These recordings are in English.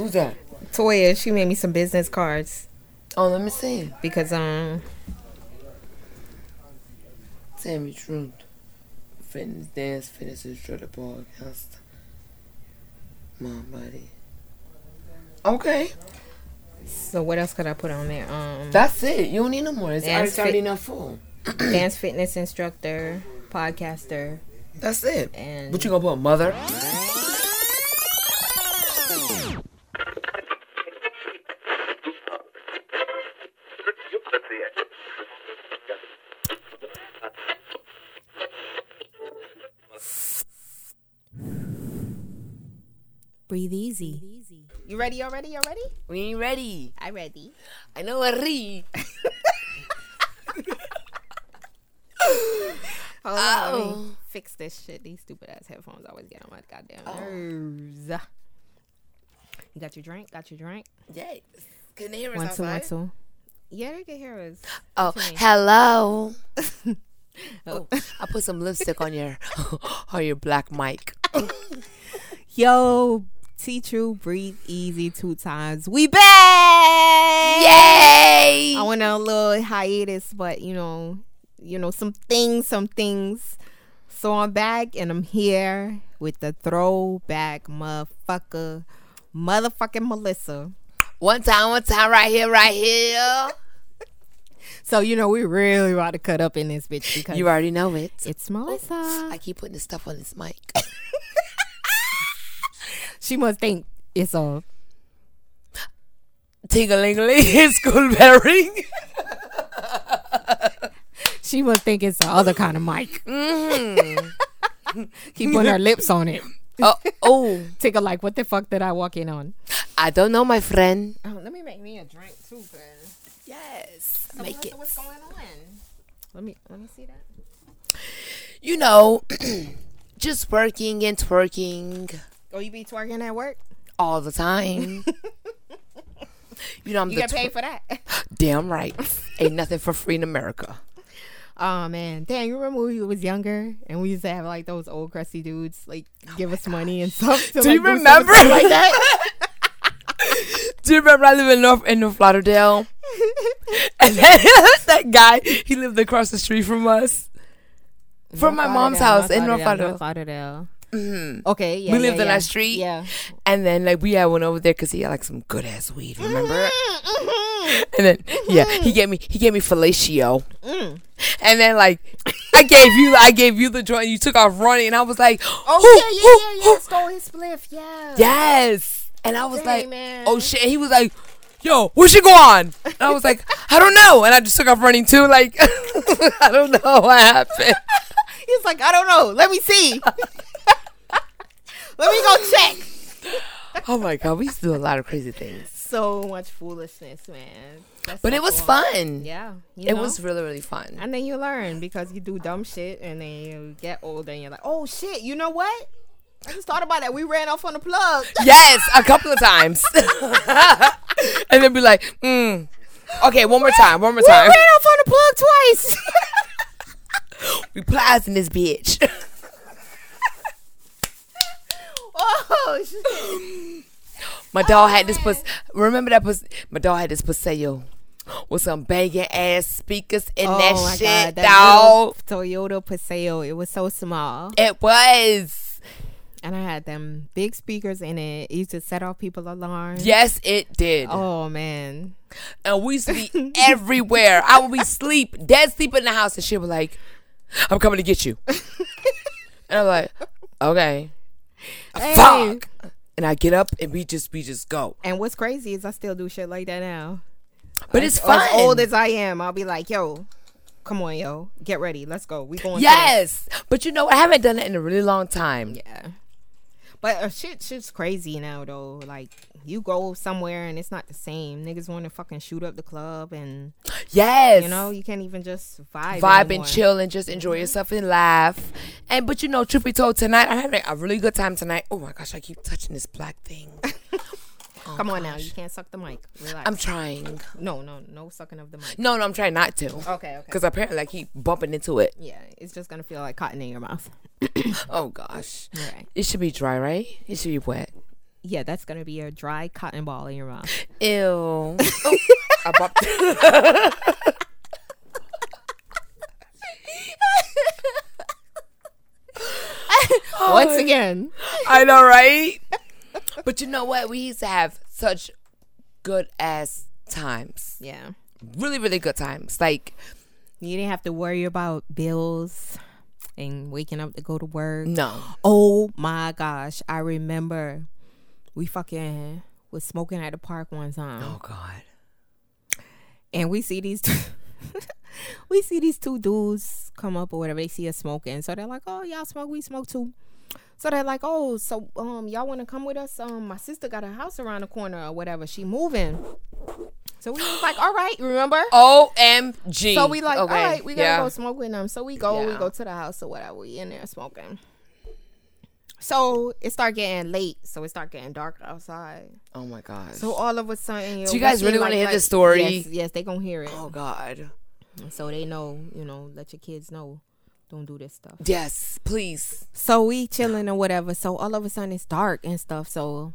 Who's that? Toya, she made me some business cards Oh, let me see. because um Sammy Truth. Fitness, dance, fitness instructor, podcast. Mom, buddy. Okay. so what else could I put on there? Um That's it. You don't need no more. It's Dance already, it's already fit- enough full. dance fitness instructor, podcaster, That's it. and What you gonna put, mother? Easy. You ready? already? ready? You ready? We ain't ready. I ready. I know a re. Hold on, let me Oh. fix this shit. These stupid ass headphones always get on my goddamn Oh. nerves. You got your drink? Got your drink? Yes. Can they hear us One, two, one, outside? two. Yeah, they can hear us. Oh, What you mean? hello. Oh. oh. I put some lipstick on your on your black mic. Yo, T-Tru, breathe easy two times. We back! Yay! I went on a little hiatus, but you know, you know, some things, some things. So I'm back and I'm here with the throwback motherfucker, motherfucking Melissa. One time, one time, right here, right here. So you know we really about to cut up in this bitch because You already know it. it's Melissa. I keep putting this stuff on this mic. She must think it's a Ting-a-ling-a-ling, school bell ring. she must think it's the other kind of mic. Mm-hmm. Keep putting her lips on it. Oh, oh, Take a like, what the fuck did I walk in on? I don't know, my friend. Oh, let me make me a drink too, cause Yes, So make it. What's going on? Let me let me see that. You know, just working and twerking Oh, you be twerking at work? all the time. you know, I'm You get paid for that? damn right. Ain't nothing for free in America. oh man, damn! You remember when we was younger and we used to have like those old crusty dudes like oh give us money and stuff. to, Do like, you remember? stuff like that? Do you remember I live in North in North Lauderdale? and then that guy, he lived across the street from us. From my mom's house in North Lauderdale. North Lauderdale. Mhm. Okay, yeah. We yeah, lived on yeah. that street. Yeah. And then like we had one over there because he had like some good ass weed. Remember? Mm-hmm. And then yeah, he gave me he gave me fellatio. Mm. And then like I gave you I gave you the joint. You took off running, and I was like, Oh "Who- yeah, yeah, yeah, yeah. Stole his spliff. Yeah. Yes. And I was Dang, like, man. oh shit. And he was like, yo, where'd she go on? And I was like, I don't know. And I just took off running too. Like, I don't know what happened. He's like, I don't know. Let me see. Let me go check. Oh my God. We used to do a lot of crazy things. So much foolishness, man. That's But so it was cool. fun. Yeah. It know? was really, really fun. And then you learn because you do dumb shit and then you get older and you're like, oh shit, you know what? I just thought about that. We ran off on the plug. Yes, a couple of times. and then be like, mm. okay, one more time, one more We time. We ran off on the plug twice. We plies in this bitch. Oh shit. My dog had this puss. Remember that puss? My dog had this Paseo with some banging ass speakers in oh that oh my shit, god, that dog. Toyota Paseo. It was so small. It was. And I had them big speakers in it. It used to set off people alarms. Yes, it did. Oh man. And we used to be everywhere. I would be sleep, dead sleep in the house, and she was like, "I'm coming to get you." and I'm like, "Okay." Hey. Fuck. And I get up and we just we just go. And what's crazy is I still do shit like that now. But it's As- fun. As old as I am, I'll be like, yo, come on, yo, get ready, let's go. We going. to yes, but you know? I haven't done it in a really long time. Yeah. But uh, shit, shit's crazy now though. Like you go somewhere and it's not the same. Niggas want to fucking shoot up the club and Yes, you know you can't even just vibe. vibe anymore. and chill and just enjoy yourself and laugh. And but you know, truth be told, tonight I'm having a really good time tonight. Oh my gosh, I keep touching this black thing. Oh, Come on now, you can't suck the mic. Relax. I'm trying. no, no, no sucking of the mic. No, no, I'm trying not to. Okay, okay. Because apparently I keep bumping into it. Yeah, it's just gonna feel like cotton in your mouth. Oh gosh. All right. It should be dry, right? It should be wet. Yeah, that's gonna be a dry cotton ball in your mouth. Ew. Oh, I bumped- Once again, I know, right? But you know what? We used to have such good ass times. yeah, Really, really good times. Like, you didn't have to worry about bills and waking up to go to work. no. Oh my gosh, I remember we fucking was smoking at the park one time. Oh, God. and we see these two, we see these two dudes come up or whatever they see us smoking so they're like oh y'all smoke we smoke too so they're like oh so um y'all want to come with us um my sister got a house around the corner or whatever she moving so we was like all right remember OMG. so we like okay. all right we gotta yeah. go smoke with them so we go we go to the house or whatever we in there smoking so it start getting late so it start getting dark outside Oh, my God. so all of a sudden Do you guys really wanna hear this story? yes, yes they gonna hear it oh, God. so they know, you know, let your kids know, don't do this stuff. Yes, please. So we chilling or whatever. So all of a sudden it's dark and stuff. So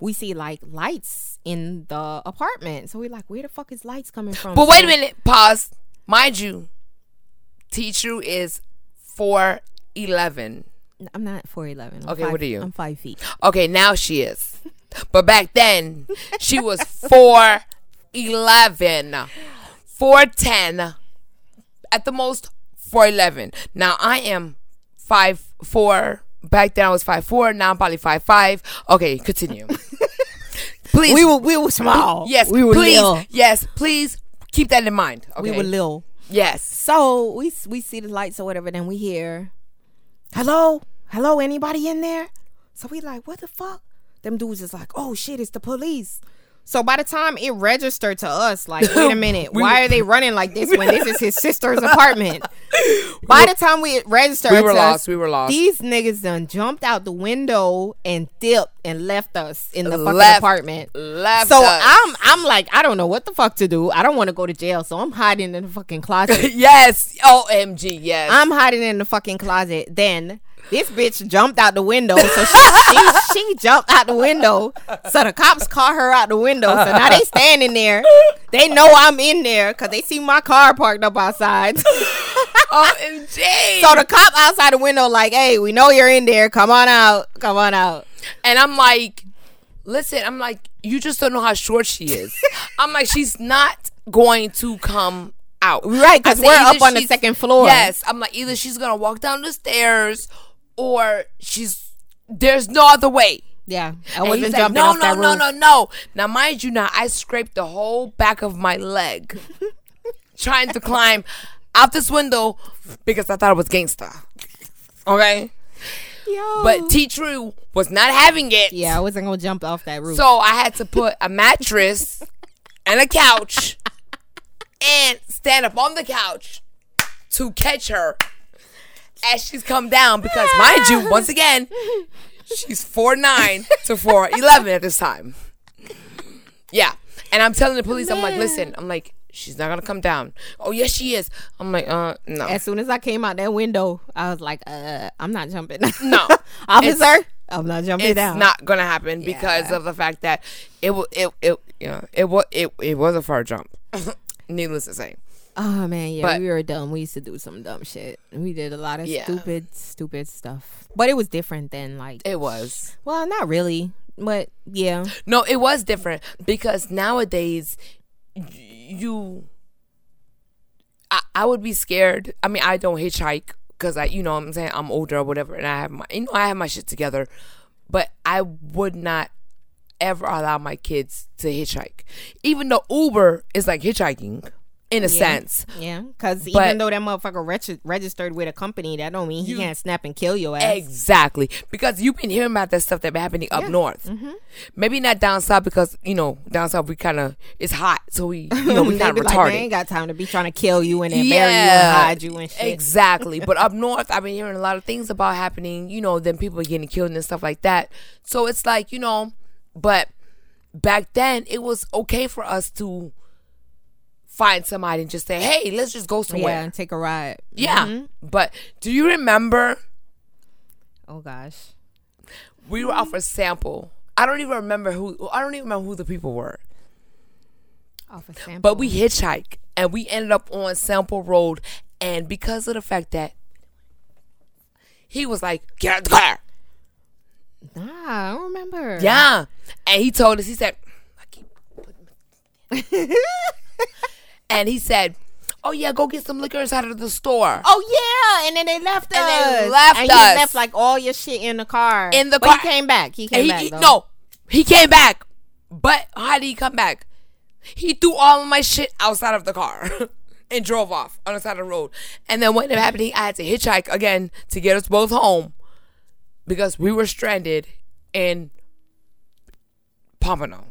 we see like lights in the apartment. So we like, where the fuck is lights coming from? But wait So- a minute. Pause. Mind you, Teacher is 4'11. I'm not four eleven. Okay, what are you? I'm five feet. Okay, now she is. But back then, she was 4'11. 4'10. At the most, 4'11. Now I am five four. Back then I was five four. Now I'm probably five five. Okay, continue. please. We were we were small. yes, we were please. little. Yes, please keep that in mind. Okay. We were little. yes. So we we see the lights or whatever. Then we hear, hello, hello, anybody in there? So we like, what the fuck? Them dudes is like, oh shit, it's the police. So by the time it registered to us, like, wait a minute, We why are they running like this when this is his sister's apartment? By the time we registered, We were to lost. us, We were lost. These niggas done jumped out the window and dipped and left us in the fucking Left- apartment. Left So us. I'm I'm like I don't know what the fuck to do. I don't want to go to jail, so I'm hiding in the fucking closet. yes. OMG. Yes. I'm hiding in the fucking closet. Then this bitch jumped out the window. So she, she, she jumped out the window. So the cops caught her out the window. So now they standing there. They know I'm in there because they see my car parked up outside. OMG. so the cop outside the window like, hey, we know you're in there. Come on out. Come on out. And I'm like, listen, I'm like, you just don't know how short she is. I'm like, she's not going to come out. Right, because we're up on the second floor. Yes. I'm like, either she's gonna walk down the stairs or she's there's no other way. Yeah. I wasn't jumping no, off no, that no, roof. no, no. Now, mind you, now I scraped the whole back of my leg trying to climb out this window because I thought it was gangsta. Okay, Yo. but T-Tru was not having it. yeah, I wasn't gonna jump off that roof. So I had to put a mattress and a couch and stand up on the couch to catch her as she's come down because mind you, once again, she's four nine to four eleven at this time. Yeah. And I'm telling the police, I'm like, listen, I'm like, she's not gonna come down. Oh yes she is. I'm like, uh no. as soon as I came out that window, I was like, uh, I'm not jumping. No. Officer, I'm not jumping it's down. not gonna happen because of the fact that it was it it you know it was it, it was a far jump. Needless to say. Oh man, yeah, But- we were dumb. We used to do some dumb shit. We did a lot of Yeah. stupid, stupid stuff. But it was different than like, It was. well, not really, but yeah, No, it was different because nowadays you I, I would be scared. I mean, I don't hitchhike because I, you know, what I'm saying I'm older or whatever, and I have my, you know, I have my shit together. But I would not ever allow my kids to hitchhike, even though Uber is like hitchhiking in a sense. yeah. Because even though that motherfucker reg- registered with a company, that don't mean he You- can't snap and kill your ass. Exactly, because you've been hearing about that stuff that been happening up north. Mm-hmm. Maybe not down south because you know down south we kind of it's hot, so we you know we kind of like, retarded. they ain't got time to be trying to kill you and then bury you and hide you and shit. Exactly. but up north, I've been hearing a lot of things about happening, you know, then people are getting killed and stuff like that. So it's like, you know, but back then it was okay for us to find somebody and just say, hey, let's just go Yeah, somewhere. and take a ride. Yeah. Mhm. But do you remember Oh gosh. we were offered sample? I don't even remember who. I don't even remember who the people were. Off a sample. But we hitchhiked and we ended up on Sample Road, and because of the fact that he was like, "Get out of the car," Nah, I don't remember. yeah, and he told us, he said, I keep putting and he said, "Oh yeah, go get some liquors out of the store." Oh yeah, and then they left And us. they left and us. you left like all your shit in the car. In the But car. he came back. He came he, back. he- no, he came back, but how did he come back? He threw all of my shit outside of the car and drove off on the side of the road. And then what ended up happening? I had to hitchhike again to get us both home because we were stranded in Pompano.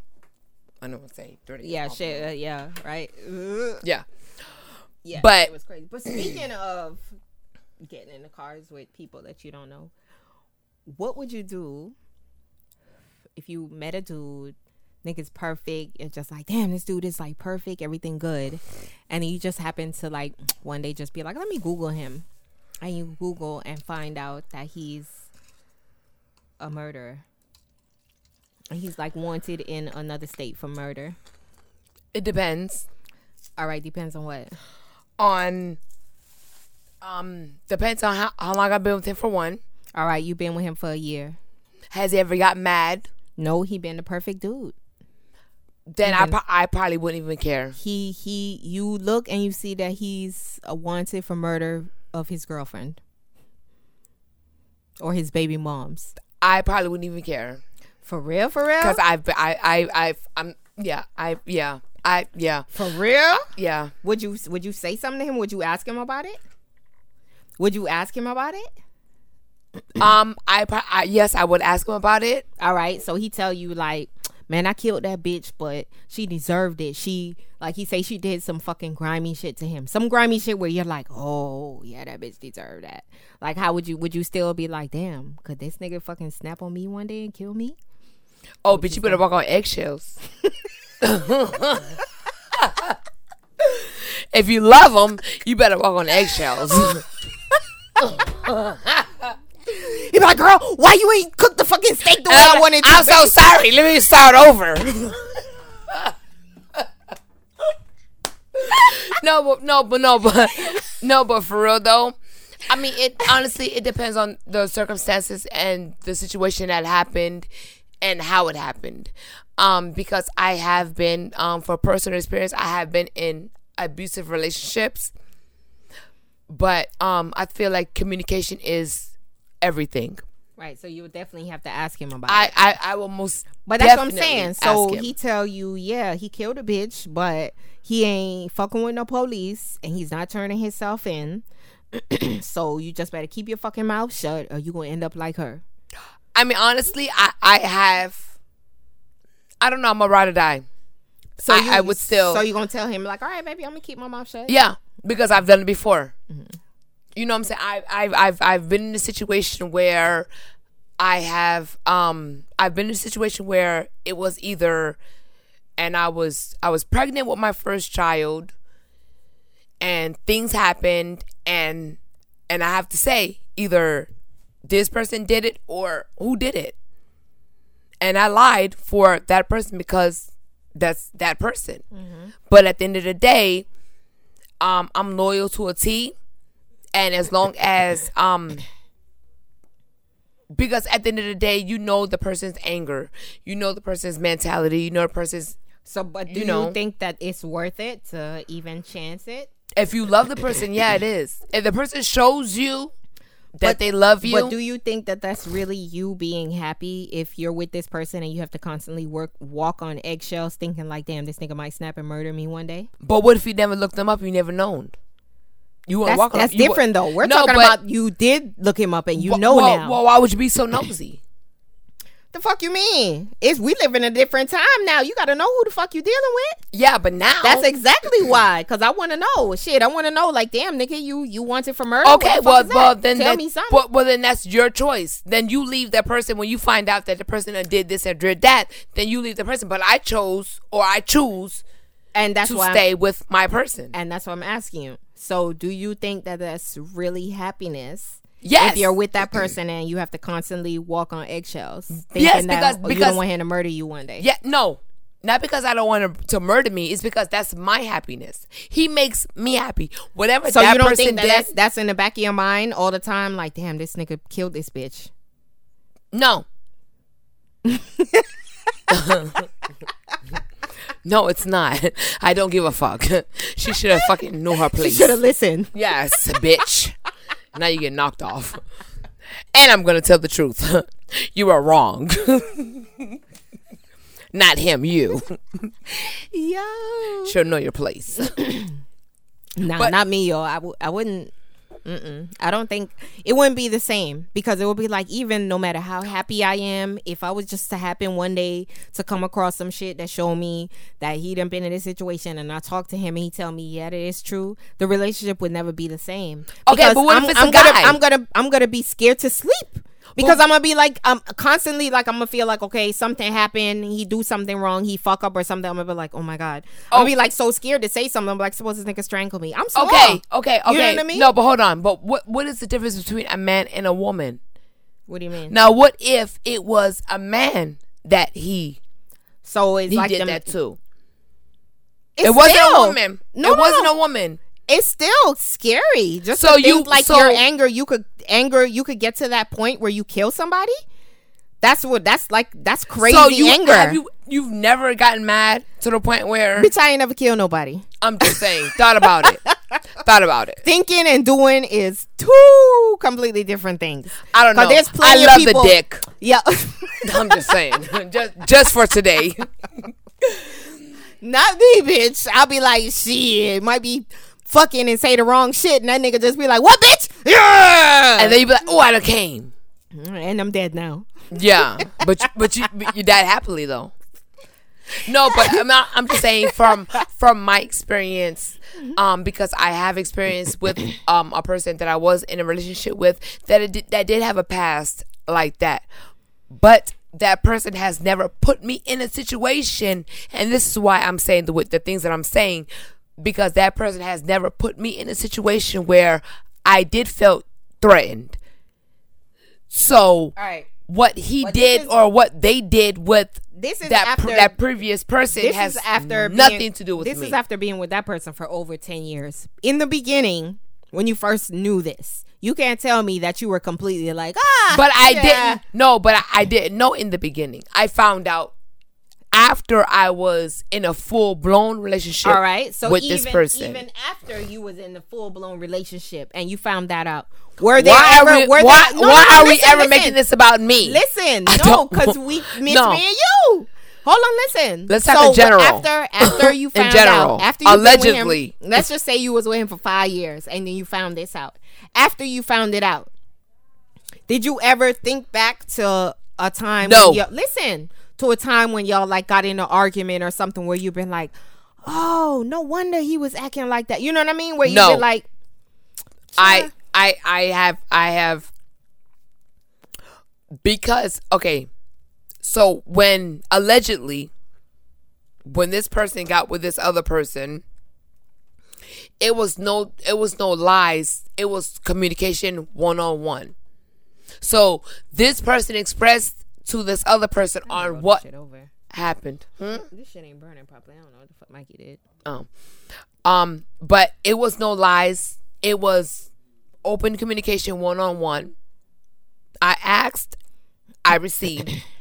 I know what I'm saying. dirty Yeah, shit. Uh, yeah, right. Yeah. Yeah, But- it was crazy. But speaking of getting in the cars with people that you don't know, what would you do if you met a dude, nigga's perfect, it's just like, damn, this dude is like perfect, everything good, and you just happen to like one day just be like, let me Google him, and you Google and find out that he's a murderer. He's like wanted in another state for murder. It depends All right, depends on what. on um depends on how, how long I've been with him for one. All right, you've been with him for a year. Has he ever got mad? No, he been the perfect dude. Then I, pro- I probably wouldn't even care. He he you look and you see that he's a wanted for murder of his girlfriend or his baby moms. I probably wouldn't even care For real, for real? because I've I I I've I'm yeah I yeah I yeah for real? yeah Would you would you say something to him? Would you ask him about it? Would you ask him about it? um I, I yes I would ask him about it. All right, so he tell you like, man, I killed that bitch, but she deserved it. She like he say she did some fucking grimy shit to him, some grimy shit where you're like, oh yeah, that bitch deserved that. Like, how would you would you still be like, damn, could this nigga fucking snap on me one day and kill me? Oh, but you better walk on eggshells. if you love him, you better walk on eggshells. He be like, girl, why you ain't cook the fucking steak the way I uh, wanted to? I'm so sorry. Let me start over. no, but no, but no, but no, but for real though. I mean, it honestly it depends on the circumstances and the situation that happened and how it happened. Um, because I have been, um, for personal experience, I have been in abusive relationships. But um, I feel like communication is everything. Right, so you would definitely have to ask him about it. I, I, I will most. But that's what I'm saying. So he tell you, yeah, he killed a bitch, but he ain't fucking with no police, and he's not turning himself in. so you just better keep your fucking mouth shut, or you gonna end up like her. I mean, honestly, I, I have. I don't know. I'm a ride or die. So I- you, I would still- So you gonna tell him like, all right, baby, I'm gonna keep my mouth shut. Yeah, because I've done it before. You know what I'm saying? I, I've I've I've been in a situation where I have um I've been in a situation where it was either, and I was I was pregnant with my first child, and things happened, and and I have to say either this person did it or who did it, and I lied for that person because that's that person. But at the end of the day, um, I'm loyal to a T, and as long as um, because at the end of the day, you know the person's anger, you know the person's mentality, you know the person's. So, but do You you, think that it's worth it to even chance it? If you love the person, yeah, it is. If the person shows you that they love you, But do you think that that's really you being happy if you're with this person and you have to constantly work walk on eggshells, thinking like, damn, this nigga might snap and murder me one day? but what if you never looked them up? You never known. You That's, walk on that's wa- different though. We're No, talking but- about you did look him up and you Wh- know well, now. Well, why would you be so nosy? The fuck you mean? It's we live in a different time now. You got to know who the fuck you dealing with. Yeah, but now That's exactly why. Cause I want to know. Shit, I want to know. Like, damn, nigga, you you wanted for murder? Okay, the well, that? well, then tell that, me something. Well, well, then that's your choice. Then you leave that person when you find out that the person that did this or did that. Then you leave the person. But I chose or I choose and that's to why. I'm- stay with my person. and that's what I'm asking you. So, do you think that that's really happiness Yes. If you're with that person and you have to constantly walk on eggshells, Yes, that because- oh, you don't want him to murder you one day. Yeah, no. Not because I don't want him to murder me. It's because that's my happiness. He makes me happy. Whatever So that you don't person think that did. that's, that's in the back of your mind all the time? Like, damn, this nigga killed this bitch. no. no, it's not. I don't give a fuck. She should have fucking knew her place. She should have listened. Yes, bitch. now you get knocked off. And I'm gonna tell the truth. you are wrong. Not him, you. Yo. Should know your place. Nah, But- not me, yo. I w- I wouldn't. Mm-mm. I don't think it wouldn't be the same because it would be like even no matter how happy I am, if I was just to happen one day to come across some shit that show me that he done been in this situation and I talk to him and he tell me yeah it is true, the relationship would never be the same. Okay, Because but what if I'm, it's a I'm gonna guy? I'm gonna I'm gonna be scared to sleep. Because I'm gonna be like, I'm constantly like, I'm gonna feel like, okay, something happened. He do something wrong. He fuck up or something. I'm gonna be like, oh my god. Oh. gonna be like so scared to say something. I'm like, suppose this nigga strangle me. I'm so Okay, okay, okay. You know what I mean? No, but hold on. But what what is the difference between a man and a woman? What do you mean? Now, what if it was a man that he So it's he like did them, that too? It wasn't still- a woman. No, it no, wasn't no. a woman. It's still scary. Just So you- like so- your anger, you could anger, you could get to that point where you kill somebody. That's what. That's like that's crazy so you anger. have you you've never gotten mad to the point where Bitch, I ain't never killed nobody. I'm just saying thought about it, thought about it. Thinking and doing is two completely different things. I don't know. there's I plenty of love people- the dick. Yeah. I'm just saying, just just for today. Not me, bitch. I'll be like, shit, it might be fucking and say the wrong shit, and that nigga just be like, what, bitch? Yeah. And then you be like, oh, I done came. And I'm dead now. Yeah, but you, but you but you died happily though. No, but I'm not, I'm just saying from from my experience, um, because I have experience with um a person that I was in a relationship with that it did, that did have a past like that, but that person has never put me in a situation, and this is why I'm saying the with the things that I'm saying, because that person has never put me in a situation where I did felt threatened. So All right. what he this did is- or what they did with This is that pr- after that previous person this has is after nothing being- to do with this me. is after being with that person for over 10 years in the beginning when you first knew this you can't tell me that you were completely like ah but I yeah. didn't no, but I, I didn't know in the beginning. I found out after I was in a full blown relationship. all right so with even, this person. even after you was in the full-blown relationship and you found that out were they why ever are we, were why, there, no, why no, are we ever listen. making this about me? listen I no because we miss No. me and you hold on listen Let's talk so in general. after after you In found general. out after you Allegedly. let's just say you was with him for five years and then you found this out after you found it out did you ever think back to a time No. when y'all, listen to a time when y'all like got in an argument or something where you've been like oh no wonder he was acting like that you know what i mean where you've No. been like I I I have I have because okay. So when allegedly when this person got with this other person it was no it was no lies. It was communication one on one. So this person expressed to this other person on what over happened. Hmm? this shit ain't burning properly i don't know what the fuck mikey did Um, um, but it was no lies. It was open communication, one on one. I asked, I received,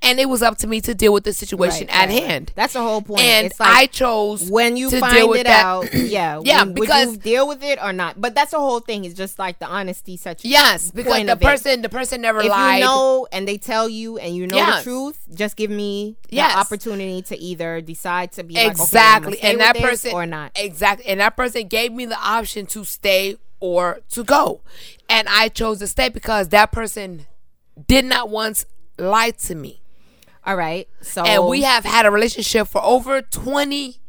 and it was up to me to deal with the situation Right, at right, right. hand. that's the whole point. And it's like I chose when you to find deal with it that. out, yeah, Yeah, when- would because- you deal with it or not? But that's the whole thing. It's just like the honesty such. Yes, because point the of it. person, the person never If lied. you know and they tell you and you know Yes. the truth, just give me Yes. the opportunity to either decide to be like, okay, exactly, and that person or not. Exactly, and that person gave me the option to stay or to go, and I chose to stay because that person did not once lie to me. All right, so and we have had a relationship for over 20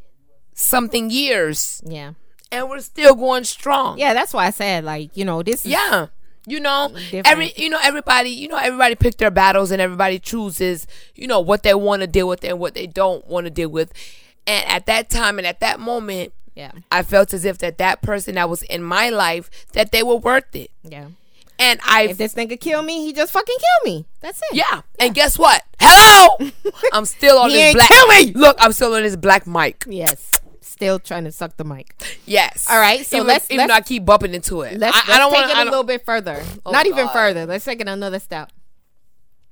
something years yeah, and we're still going strong yeah. That's why I said like you know this. Is, yeah you know Different. every you know everybody you know everybody pick their battles and everybody chooses you know what they want to deal with and what they don't want to deal with and at that time and at that moment yeah, i felt as if that that person that was in my life that they were worth it yeah. And I If this nigga kill me, he just fucking kill me. That's it. yeah. And guess what? Hello. I'm still on He this ain't black. kill me! Look, I'm still on this black mic. Yes. Still trying to suck the mic. Yes. All right, so even, let's- even let's- I keep bumping into it. Let's, I, let's I don't take want it I a don't- little bit further. Oh, Not even further. Let's take it another step.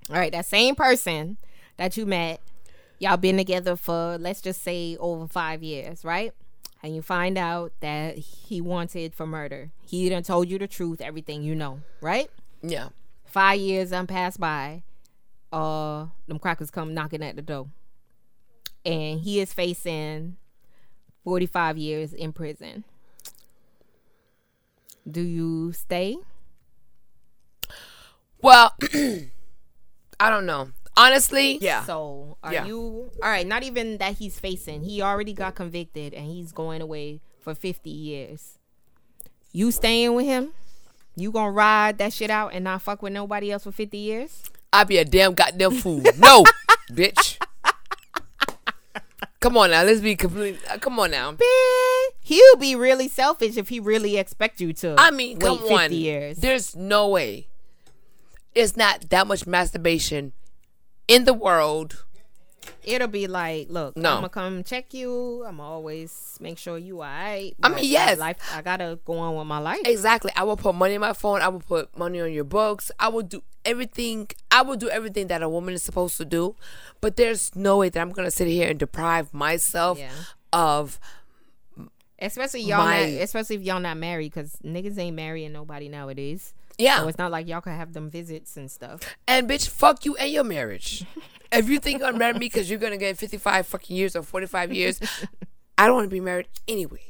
All right, that same person that you met, y'all been together for let's just say over five years, right? And you find out that he wanted for murder. He done told you the truth, everything you know, right? Yeah. Five years done passed by. Uh, them crackers come knocking at the door, and he is facing forty-five years in prison. Do you stay? Well, I don't know. Honestly, yeah. So are Yeah. you all right? Not even that he's facing. He already got convicted and he's going away for fifty years. You staying with him? You gonna ride that shit out and not fuck with nobody else for fifty years? I'd be a damn goddamn fool. No, bitch. Come on now, let's be complete. uh, Come on now. Man, he'll be really selfish if he really expect you to. I mean, wait come 50 on. years. There's no way. It's not that much masturbation in the world. It'll be like, look, No. I'm gonna come check you. I'm always make sure you alright. I mean, yes. life. I gotta go on with my life. Exactly. I will put money in my phone. I will put money on your books. I will do everything. I will do everything that a woman is supposed to do. But there's no way that I'm gonna sit here and deprive myself Yeah. of. Especially y'all, My- not, especially if y'all not married, because niggas ain't marrying nobody nowadays. Yeah. So it's not like y'all can have them visits and stuff. And bitch, fuck you and your marriage. if you think I'm married me because you're gonna get 55 fucking years or 45 years, I don't want to be married anyway.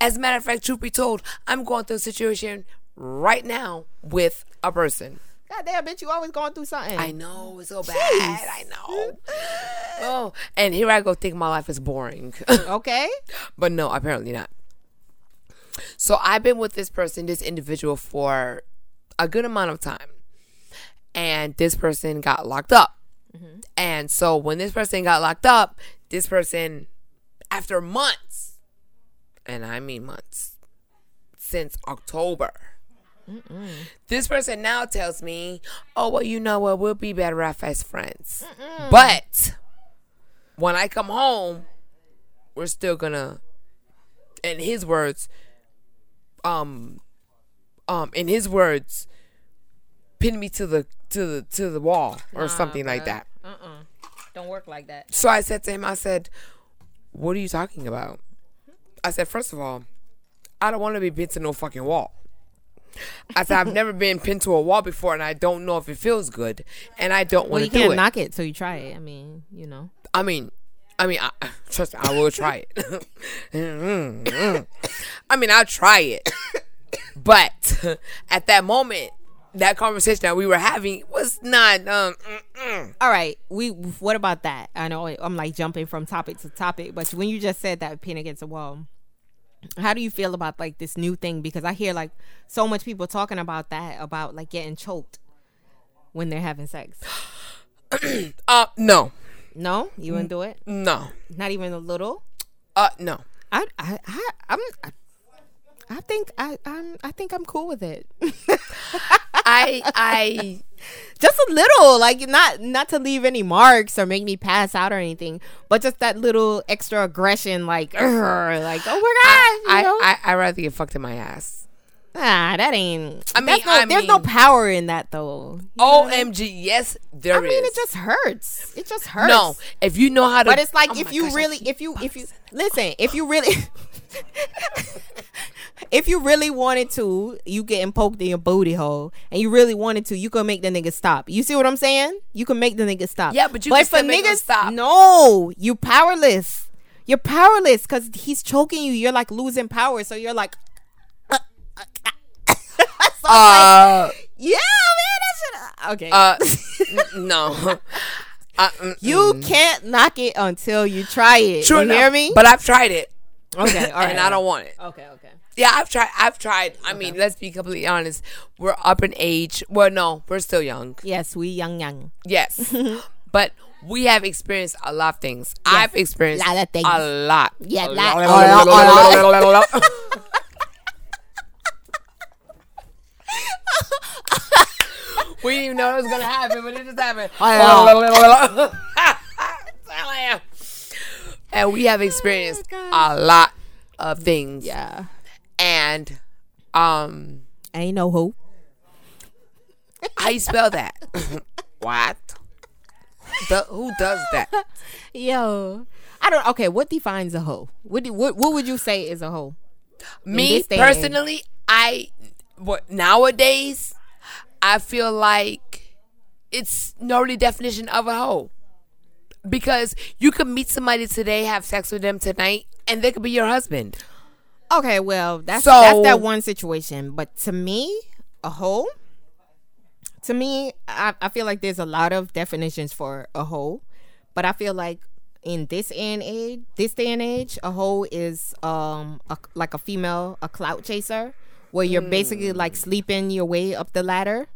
As a matter of fact, truth be told, I'm going through a situation right now with a person. God damn, bitch, you always going through something. I know it's so bad. I know. Oh, and here I go think my life is boring, Okay. but no, apparently not. So I've been with this person, this individual, for a good amount of time, and this person got locked up. And so when this person got locked up, this person, after months, and I mean months, since October, this person now tells me, "Oh well, you know what? We'll be better off as friends." But when I come home, we're still gonna, in his words, um, um, in his words, pin me to the to the to the wall or something like that. Uh-uh. Don't work like that. So I said to him, I said, What are you talking about? I said, First of all, I don't want to be pinned to no fucking wall. I said, I've never been pinned to a wall before and I don't know if it feels good and I don't want you to do can't it. knock it till you try it. I mean, you know. I mean, I mean, I, trust me, I will try it. Mm, mm, mm. I mean, I'll try it. But at that moment, that conversation that we were having was not, um, mm-mm. All right, we. What about that? I know I'm like jumping from topic to topic, but when you just said that pin against the wall, how do you feel about like this new thing? Because I hear like so much people talking about that, about like getting choked when they're having sex. uh, no, No, you wouldn't do it. no, Not even a little. uh, no. I, I, I I'm. I, I think I, I'm. I think I'm cool with it. I, I, just a little, like not not to leave any marks or make me pass out or anything, but just that little extra aggression, like, like oh my god, I, you know? I, I rather get fucked in my ass. Ah, that ain't. I mean, that's no, I there's no power in that though. You know I mean? OMG, yes, there I is. mean, it just hurts. It just hurts. no, if you know how to, but it's like Oh if you gosh, really, if you, if you listen, if you really. If you really wanted to, you getting poked in your booty hole, and you really wanted to, you could make the nigga stop. You see what I'm saying? You can make the nigga stop. Yeah, but you can for niggas stop. No, you powerless. You're powerless because he's choking you. You're like losing power. So you're like, so I'm like, uh, yeah, man, that should. Okay, uh, n- no. Uh, mm, you can't knock it until you try it. True you enough, hear me? But I've tried it, okay, all right. and I don't want it. Okay, okay. Yeah, I've tried. I've tried. I mean, let's be completely honest. We're up in age. Well, no, we're still young. Yes, we young young. Yes, but we have experienced a lot of things. I've experienced Lot of things. A lot. Yeah, A lot- lot. a lot, a we didn't even know it was gonna happen, but it just happened. I and we have experienced a lot of things. Yeah. And um Ain't no hope. how you spell that? what? The, who does that? Yo. I don't okay, what defines a hoe? What do, what what would you say is a hoe? Me this day and age. personally, I what nowadays I feel like it's no really definition of a hoe. Because you could meet somebody today, have sex with them tonight, and they could be your husband. Okay, well, that's So- that's that one situation. But to me, a hoe, to me, I, I feel like there's a lot of definitions for a hoe. But I feel like in this and age, this day and age, a hoe is um a, like a female, a clout chaser, where you're basically like sleeping your way up the ladder.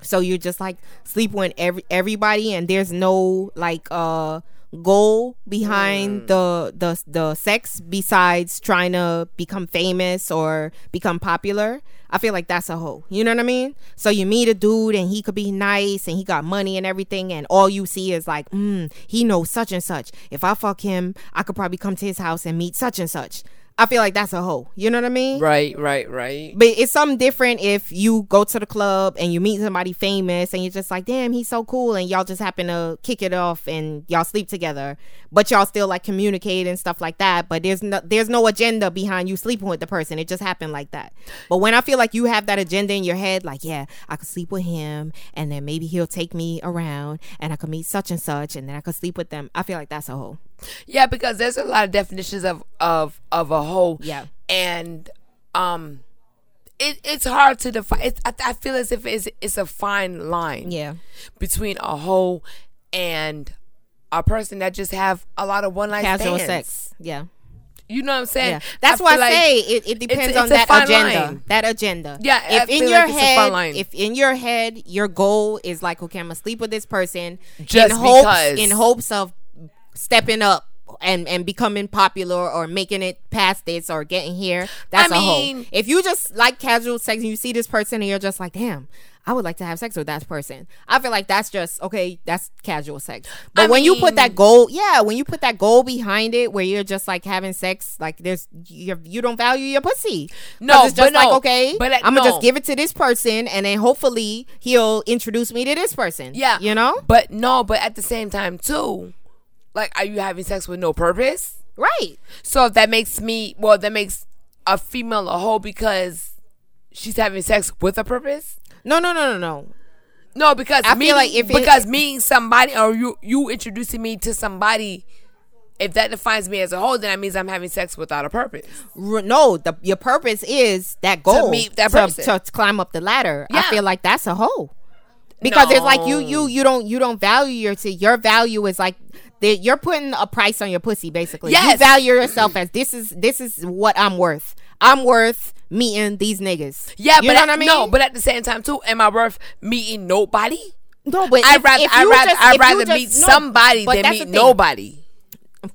So you're just like sleep with every everybody, and there's no like uh goal behind the the the sex besides trying to become famous or become popular. I feel like that's a hoe. You know what I mean? So you meet a dude and he could be nice and he got money and everything, and all you see is like, mm, he knows such and such. If I fuck him, I could probably come to his house and meet such and such. I feel like that's a hoe. You know what I mean? Right, right, right. But it's something different if you go to the club and you meet somebody famous and you're just like, damn, he's so cool, and y'all just happen to kick it off and y'all sleep together, but y'all still like communicate and stuff like that. But there's no there's no agenda behind you sleeping with the person. It just happened like that. But when I feel like you have that agenda in your head, like, yeah, I could sleep with him, and then maybe he'll take me around, and I could meet such and such, and then I could sleep with them. I feel like that's a whole. Yeah, because there's a lot of definitions of of of a hoe. Yeah. and um, it it's hard to define. It's, I, I feel as if it's it's a fine line. Yeah. between a hoe and a person that just have a lot of one night Casual stands. sex. Yeah. You know what I'm saying? Yeah, that's why I like- say it, it depends it's on that agenda. line. That agenda. Yeah, I If in feel your like it's head, if in your head your goal is like, okay, I'm gonna sleep with this person, Just in hopes, because. in hopes of stepping up and and becoming popular or making it past this or getting here, that's I a mean- If you just like casual sex and you see this person and you're just like, damn. I would like to have sex with that person. I feel like that's just okay. That's casual sex. But I when you put that goal, yeah, when you put that goal behind it, where you're just like having sex, like there's you you don't value your pussy No, it's just but no, like okay, but, I'm gonna no. just give it to this person, and then hopefully he'll introduce me to this person. Yeah, you know, But no, but at the same time too, like, are you having sex with no purpose? right? So if that makes me, well, that makes a female a hoe because she's having sex with a purpose. No, no, no, no, no. No, because I feel like if it- because meeting somebody or you you introducing me to somebody, if that defines me as a whole, then that means I'm having sex without a purpose. No, the your purpose is that goal to meet that to, person. to climb up the ladder. I feel like that's a hoe because it's like you you you don't you don't value your your value is like that you're putting a price on your pussy basically. You Yes. value yourself as this is this is what I'm worth. I'm worth meeting these niggas. Yeah, you but at, I mean. no, but at the same time too, am I worth meeting nobody? no, but I'd if- rather if I'd rather just- I'd rather just- meet no, somebody than meet nobody.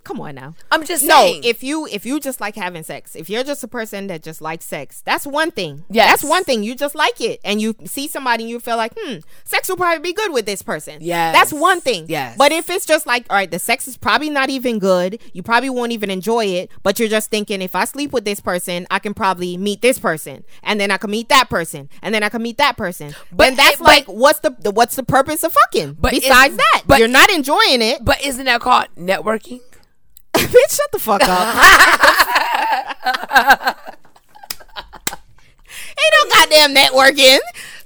Come on now. I'm just No, saying. if you if you just like having sex, if you're just a person that just likes sex, that's one thing. Yeah, that's one thing. You just like it, and you see somebody and you feel like, hmm, sex will probably be good with this person. Yes. that's one thing. Yes. but if it's just like, all right, the sex is probably not even good. You probably won't even enjoy it, but you're just thinking, if I sleep with this person, I can probably meet this person, and then I can meet that person, and then I can meet that person. But But then that's it- but- like, what's the, the what's the purpose of fucking? But besides that, but- you're not enjoying it. but isn't that called networking? Bitch, shut the fuck up. Ain't no goddamn networking.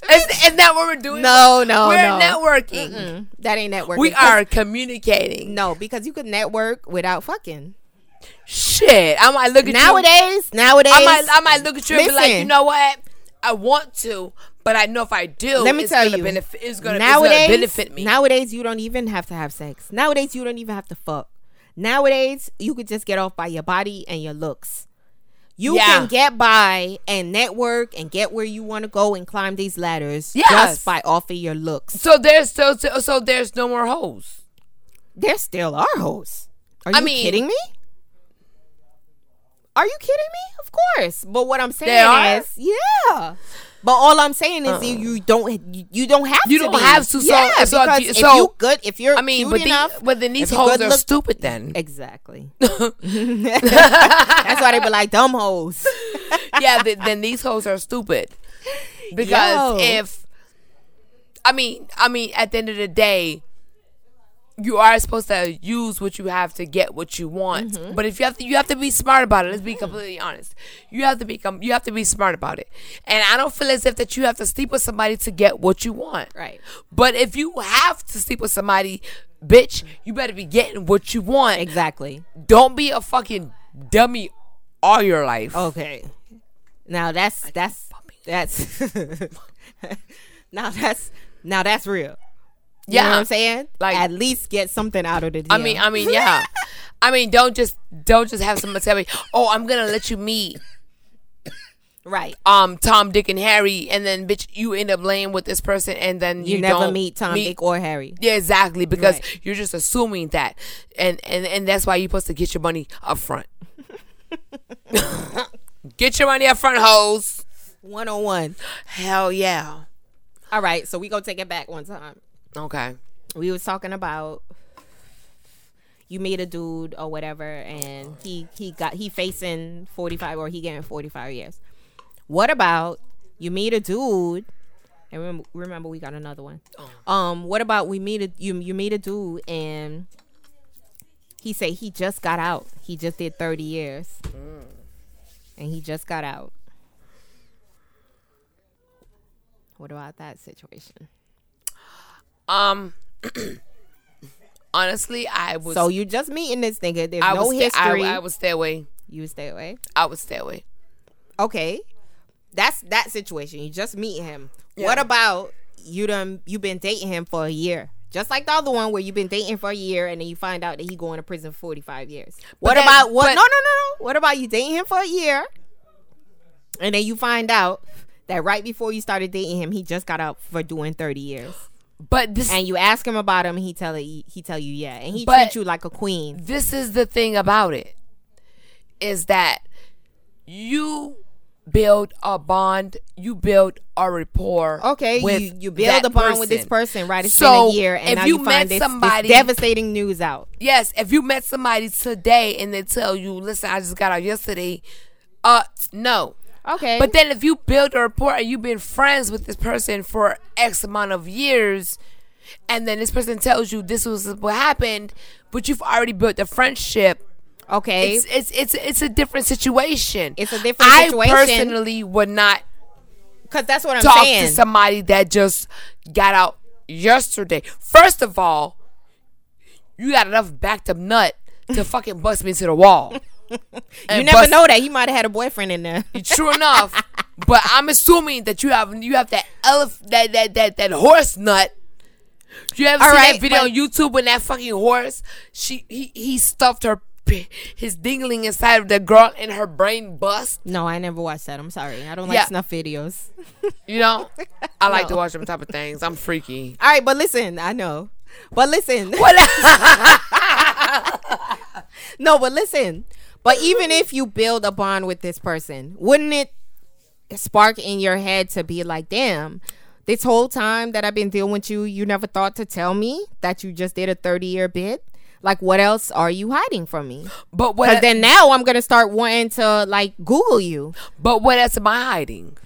Isn't, isn't that what we're doing? No, no, we're no. networking. Mm, That ain't networking. We are communicating. No, because you could network without fucking. Shit, I might look at you. Nowadays, nowadays. I might, I might look at you and be like, you know what? I want to, but I know if I do, let me it's tell gonna you. benefit. It's gonna, nowadays, it's gonna benefit me. Nowadays, you don't even have to have sex. Nowadays, you don't even have to fuck. Nowadays, you could just get off by your body and your looks. You Yeah. can get by and network and get where you want to go and climb these ladders Yes. just by off of your looks. so there's so, so so there's no more hoes. There still are hoes. Are I you mean- kidding me? Are you kidding me? Of course. But what I'm saying is, yeah. But all I'm saying is uh-uh. you, you don't you, you don't have You to don't be. have to, so- yeah, so if because you- if so- you good if you're I mean, but, the, enough, but then these hoes are look- stupid. Then exactly. That's why they be like dumb hoes. yeah, th- then these hoes are stupid. Because Yo. if I mean, I mean, at the end of the day, you are supposed to use what you have to get what you want. Mm-hmm. But if you have to, you have to be smart about it. Let's be completely honest. You have to become, you have to be smart about it. And I don't feel as if that you have to sleep with somebody to get what you want. Right. But if you have to sleep with somebody, bitch, you better be getting what you want. Exactly. Don't be a fucking dummy all your life. Okay. Now that's that's that's now that's now that's real. You know Yeah. what I'm saying? Like- at least get something out of the deal. I mean, I mean, yeah. I mean, don't just don't just have someone tell me, "Oh, I'm gonna let you meet right. um Tom, Dick, and Harry," and then bitch, you end up laying with this person, and then You, you, never meet Tom, Dick, or Harry. Yeah, exactly, because Right. you're just assuming that, and and and that's why you're supposed to get your money up front. get your money up front, hoes. One on one. Hell yeah. All right, so we gonna take it back one time. Okay. We was talking about you meet a dude or whatever, and he he got he facing forty five or he getting forty five years. What about you meet a dude? And remember, remember we got another one. Um, what about we meet a you you meet a dude and he say he just got out. He just did thirty years, and he just got out. What about that situation? Um. honestly, I was. So you just meeting this nigga. There's I no history. I, I would stay away. you would stay away. I would stay away. Okay, that's that situation. You just meet him. Yeah. What about you? Done you been dating him for a year, just like the other one where you've been dating for a year and then you find out that he going to prison for forty five years. What then- about what? but- no, no, no, no. What about you dating him for a year, and then you find out that right before you started dating him, he just got out for doing thirty years, But this and you ask him about him, he tell it, he tell you yeah, and he treat you like a queen. this is the thing about it is that you build a bond, you build a rapport. Okay, with you, you build a bond with this person. person, right? It's So, been a year, and if you you, met find this, this somebody- devastating news out. Yes, if you met somebody today and they tell you, "Listen, I just got out yesterday," uh, no. Okay, But then if you build a rapport and you've been friends with this person for X amount of years, and then this person tells you this was what happened, but you've already built a friendship. okay, It's it's it's it's a different situation. It's a different situation. I personally would not because that's what I'm talk saying. to somebody that just got out yesterday. First of all, you got enough backed up nut to fucking bust me to the wall. You And never bust- know that he might have had a boyfriend in there. True enough, but I'm assuming that you have you have that elef that that that that horse nut. You ever All see right, that video but- on YouTube when that fucking horse she he he stuffed her his dingling inside of the girl and her brain bust. no, I never watched that. I'm sorry, I don't like Yeah. snuff videos. You know, I like to watch them type of things. I'm freaky. All right, but listen, I know, but listen, What? no, but listen, but even if you build a bond with this person, wouldn't it spark in your head to be like, damn? This whole time that I've been dealing with you, you never thought to tell me that you just did a 30 year bid? Like, what else are you hiding from me? but Because then now I'm gonna start wanting to like Google you. but what else am I hiding?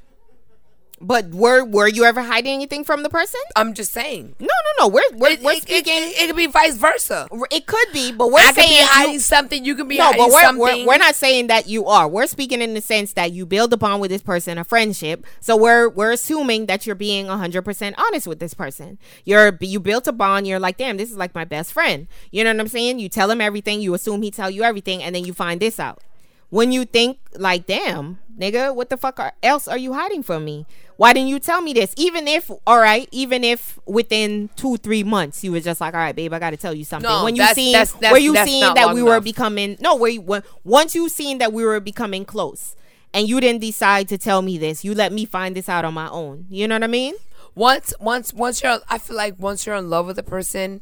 But were were you ever hiding anything from the person? I'm just saying. No, no, no. We're we're, It, we're it, it, speaking. it, it could be vice versa. It, could be, but we're I could saying be you- hiding something. You can be no, hiding but we're, we're we're not saying that you are. We're speaking in the sense that you build a bond with this person, a friendship. So we're we're assuming that you're being 100% honest with this person. You're you built a bond. You're like, damn, this is like my best friend. You know what I'm saying? You tell him everything. You assume he tell you everything, and then you find this out. When you think like, damn, nigga, what the fuck are, else are you hiding from me? Why didn't you tell me this? Even if, all right, even if within two, three months you was just like, all right, babe, I got to tell you something. No, when you that's- seen, that's- that's- where you that's seen that we were becoming, no, where you, when, once you seen that we were becoming close, and you didn't decide to tell me this, you let me find this out on my own. You know what I mean? once once once you're I feel like once you're in love with a person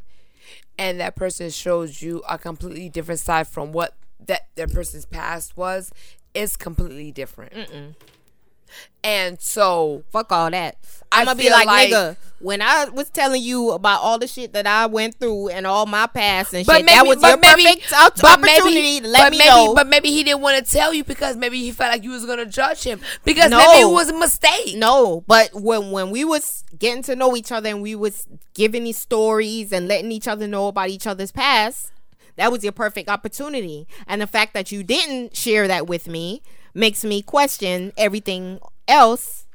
and that person shows you a completely different side from what that that person's past was, is completely different. And so Fuck all that. I'm gonna be like, like- nigga, when I was telling you about all the shit that I went through and all my past and But shit, maybe, that was your maybe, perfect but opportunity maybe, to let but me maybe, know. But maybe he didn't want to tell you because maybe he felt like you was gonna judge him because No. maybe it was a mistake. no, but when when we was getting to know each other and we was giving these stories and letting each other know about each other's past, that was your perfect opportunity. And the fact that you didn't share that with me makes me question everything else.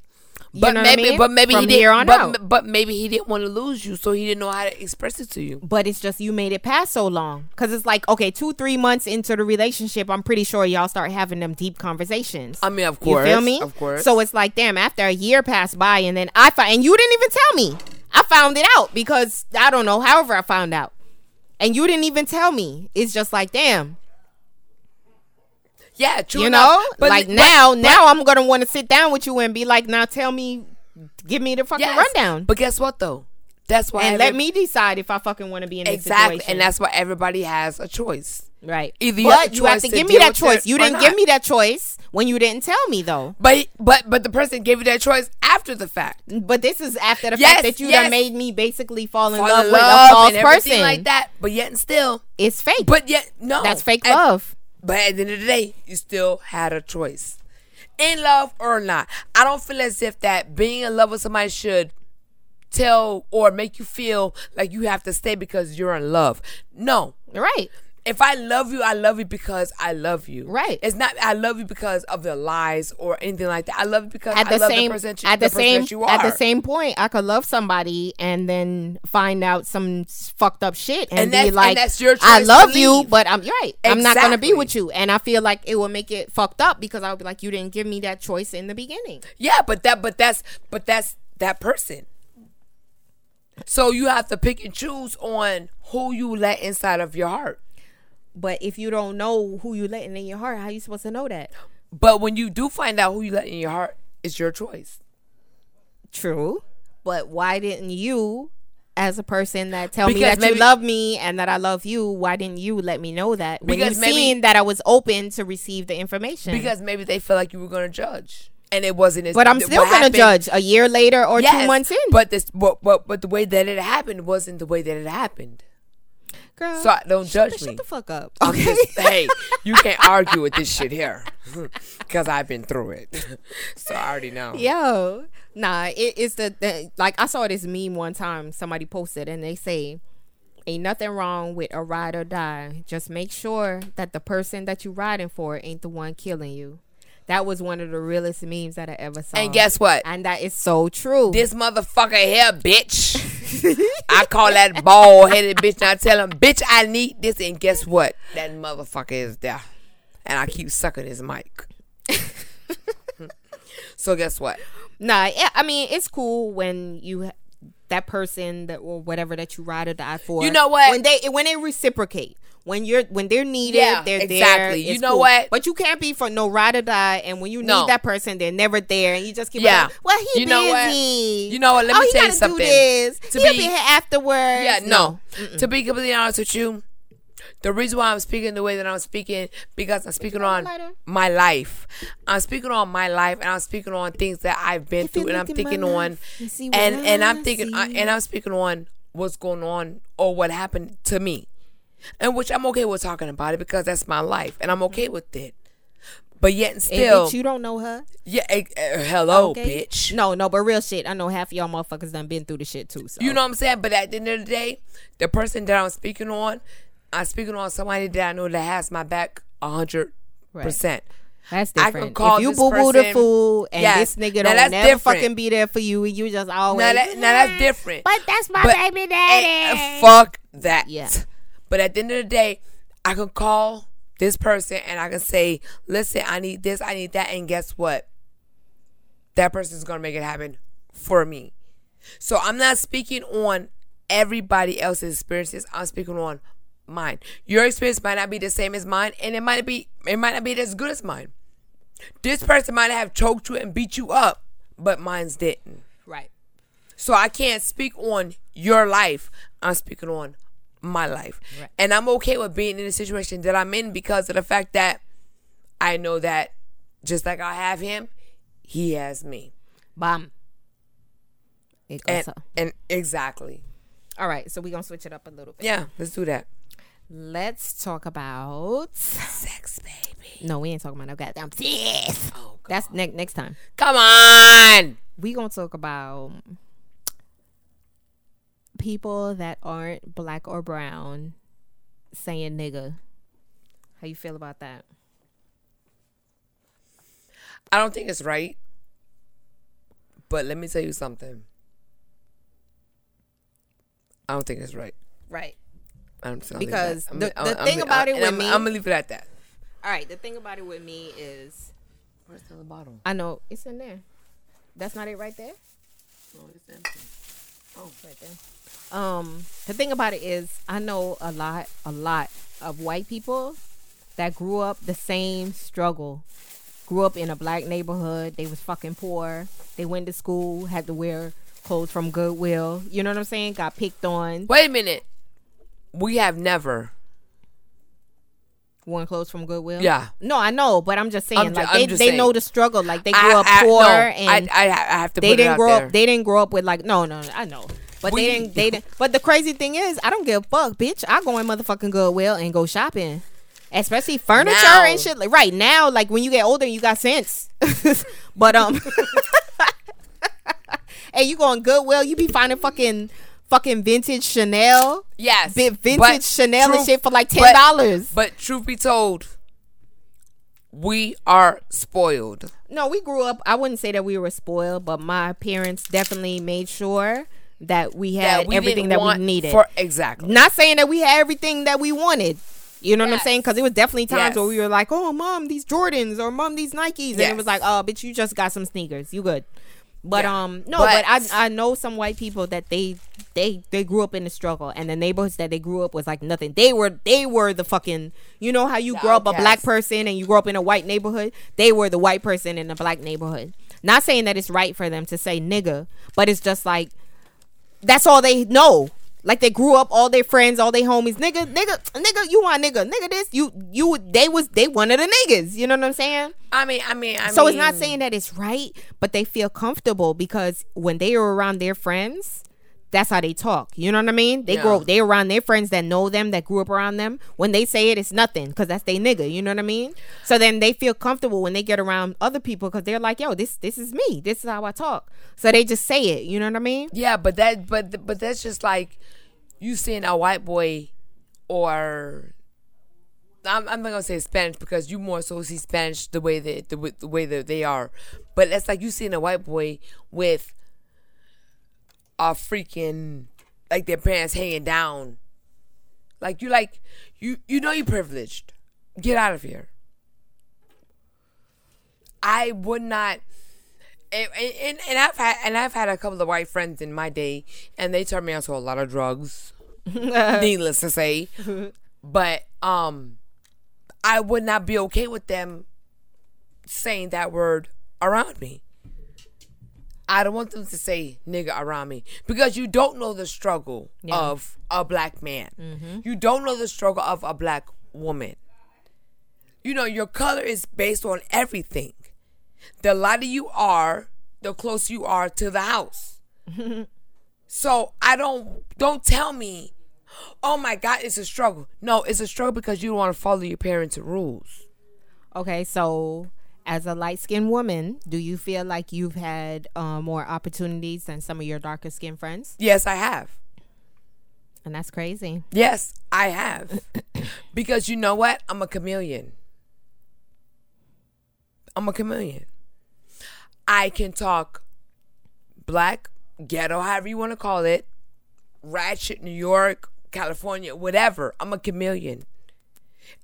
But what I maybe, mean? but maybe From he didn't. on but, but maybe he didn't want to lose you, so he didn't know how to express it to you. but it's just you made it past so long because it's like okay two three months into the relationship i'm pretty sure y'all start having them deep conversations I mean, of course, you feel me of course. so it's like damn after a year passed by and then i find and you didn't even tell me i found it out because i don't know however i found out and you didn't even tell me it's just like damn yeah, true you enough. know But like but- now but- now i'm gonna want to sit down with you and be like now tell me give me the fucking yes. rundown But guess what though? That's why and let me decide if i fucking want to be in exactly, situation and that's why everybody has a choice. Right. Either you have but you have to to give me that choice. You didn't not. give me that choice when you didn't tell me though. But but but the person gave you that choice after the fact. Mm, but this is after the Yes, fact that you yes. done made me basically fall in Fall love in with a false and person. like that. But yet and still, It's fake. but yet no, That's fake At- love. But at the end of the day, you still had a choice. In love or not. I don't feel as if that being in love with somebody should tell or make you feel like you have to stay because you're in love. No. Right. If I love you, I love you because I love you. Right. It's not I love you because of the lies or anything like that. I love you because At I the love same the person, you- at the, person same that you are. at the same point, I could love somebody and then find out some fucked up shit and, And be and like, that's your I love you, but I'm right. I'm not gonna be with you, and I feel like it will make it fucked up because I would be like, you didn't give me that choice in the beginning. Yeah, but that but that's but that's that person. So you have to pick and choose on who you let inside of your heart. But if you don't know who you letting in your heart, how you supposed to know that? But when you do find out who you let in your heart, it's your choice. True. But why didn't you, as a person that tell me that maybe- you love me and that I love you, why didn't you let me know that? When Because you maybe- seen that I was open to receive the information. Because maybe they felt like you were gonna judge. And it wasn't as but I'm still gonna happened- judge a year later or two months in. But this but, but but the way that it happened wasn't the way that it happened. Girl, So I- don't judge shut me. Shut the fuck up. Okay. just- hey, you can't argue with this shit here. Cause I've been through it. so I already know. Yo, nah, it, it's the, the like I saw this meme one time. Somebody posted and they say, "Ain't nothing wrong with a ride or die. Just make sure that the person that you riding for ain't the one killing you." That was one of the realest memes that I ever saw. And guess what? And that is so true. this motherfucker here, bitch. I call that bald headed bitch and I tell him, bitch, I need this. And guess what? That motherfucker is there. And I keep sucking his mic. so guess what? Nah, yeah, I mean it's cool when you that person that or whatever that you ride or die for. You know what? When they when they reciprocate. When you're when they're needed, Yeah, they're there. exactly. You know cool. what? But you can't be for no ride or die, and when you No. need that person, they're never there, and you just keep Yeah. like, well, he You know what? You know what? Let oh, me tell you something. This. To He'll be- be, here afterwards. Yeah, no. To be completely honest with you, the reason why I'm speaking the way that I'm speaking because I'm speaking on lighter? my life. I'm speaking on my life, and I'm speaking on things that I've been If through, and I'm look at my thinking on, and and I I'm thinking, I, and I'm speaking on what's going on or what happened to me, and which I'm okay with talking about it because that's my life, and I'm okay with it. But yet and And still, bitch, you don't know her. yeah, eh, eh, hello, Okay? bitch. No, no, but real shit. I know half of y'all motherfuckers done been through the shit too. So You know what I'm saying? But at the end of the day, the person that I'm speaking on, I'm speaking on somebody that I know that has my back a hundred percent. That's different. I can call if you boo boo the fool and Yes. this nigga Now don't never different. fucking be there for you and you just always Now that now that's different. But that's my But- baby eh, daddy. fuck that. Yeah. But at the end of the day, I can call this person and I can say, "Listen, I need this, I need that," and guess what? That person's gonna make it happen for me. So I'm not speaking on everybody else's experiences. I'm speaking on mine. Your experience might not be the same as mine, and it might be it might not be as good as mine. This person might have choked you and beat you up, but mine's didn't. right. So I can't speak on your life. I'm speaking on my life. Right. And I'm okay with being in the situation that I'm in because of the fact that I know that just like I have him, he has me. Bam. It And and exactly. All right, so we're gonna switch it up a little bit. Yeah, let's do that. Let's talk about Sex, baby. No, we ain't talking about no goddamn sex. Oh, God. That's next next time. Come on. We gonna talk about people that aren't black or brown saying nigga. How you feel about that? I don't think it's right. But let me tell you something. I don't think it's right. Right. I'm just gonna leave Because that. I'm the- the I'm thing gonna- about it with I'm, me- I'm gonna leave it at that. All right. The thing about it with me is, Where's the other bottle? I know it's in there. That's not it right there. Oh, it's empty. Oh, right there. Um, the thing about it is, I know a lot, a lot of white people that grew up the same struggle. Grew up in a black neighborhood. They was fucking poor. They went to school, had to wear clothes from Goodwill. You know what I'm saying? Got picked on. Wait a minute. We have never. Worn clothes from Goodwill. Yeah. No, I know, but I'm just saying, I'm like they, they saying. know the struggle. Like they grew I- up I- poor no, and I, I, I have to. they put didn't out grow there. up they didn't grow up with like no no no, I know but We- they didn't they didn't but the crazy thing is I don't give a fuck bitch I go in motherfucking Goodwill and go shopping especially furniture Now. and shit like right now like when you get older you got sense but um and you go on Goodwill you be finding fucking fucking vintage Chanel Yes. bit vintage but Chanel and shit for like ten but- dollars But truth be told, we are spoiled. No, we grew up. I wouldn't say that we were spoiled, but my parents definitely made sure that we had that we everything that we needed. For exactly. Not saying that we had everything that we wanted. You know what I'm saying? Because it was definitely times Yes. where we were like, "Oh, mom, these Jordans," or "Mom, these Nikes," and it was like, "Oh, bitch, you just got some sneakers. You good?" But Yeah. um, no, but, But- I I know some white people that they they they grew up in the struggle, and the neighborhoods that they grew up was like nothing. They were they were the fucking you know how you grow up a black person and you grow up in a white neighborhood. They were the white person in the black neighborhood. Not saying that it's right for them to say nigga, but it's just like that's all they know. Like they grew up, all their friends, all their homies, nigga, nigga, nigga, you want nigga, nigga this, you, you, they was, they one of the niggas. You know what I'm saying? I mean, I mean, I mean. so mean, it's not saying that it's right, but they feel comfortable because when they are around their friends, that's how they talk. You know what I mean? They grow, they around their friends that know them, that grew up around them. When they say it, it's nothing because that's they nigga. You know what I mean? So then they feel comfortable when they get around other people because they're like, yo, this, this is me. This is how I talk. So they just say it. You know what I mean? Yeah, but that, but but that's just like you seeing a white boy, or I'm, I'm not gonna say Spanish because you more so see Spanish the way that the, way- the way that they are, but that's like you seeing a white boy with a freaking like their pants hanging down, like you like you you know you're privileged. Get out of here. I would not and, and, and I've had and I've had a couple of white friends in my day, and they turned me on to a lot of drugs. needless to say, but um, I would not be okay with them saying that word around me. I don't want them to say nigga around me because you don't know the struggle Yeah. of a black man. Mm-hmm. You don't know the struggle of a black woman. You know, your color is based on everything the lighter you are, the closer you are to the house. so I don't don't tell me, oh my God, it's a struggle. No, it's a struggle because you don't want to follow your parents' rules. Okay, so as a light skinned woman, do you feel like you've had uh, more opportunities than some of your darker skinned friends? Yes, I have. And that's crazy. Yes, I have. because you know what? I'm a chameleon. I'm a chameleon. I can talk black, ghetto, however you want to call it, ratchet, New York, California, whatever. I'm a chameleon.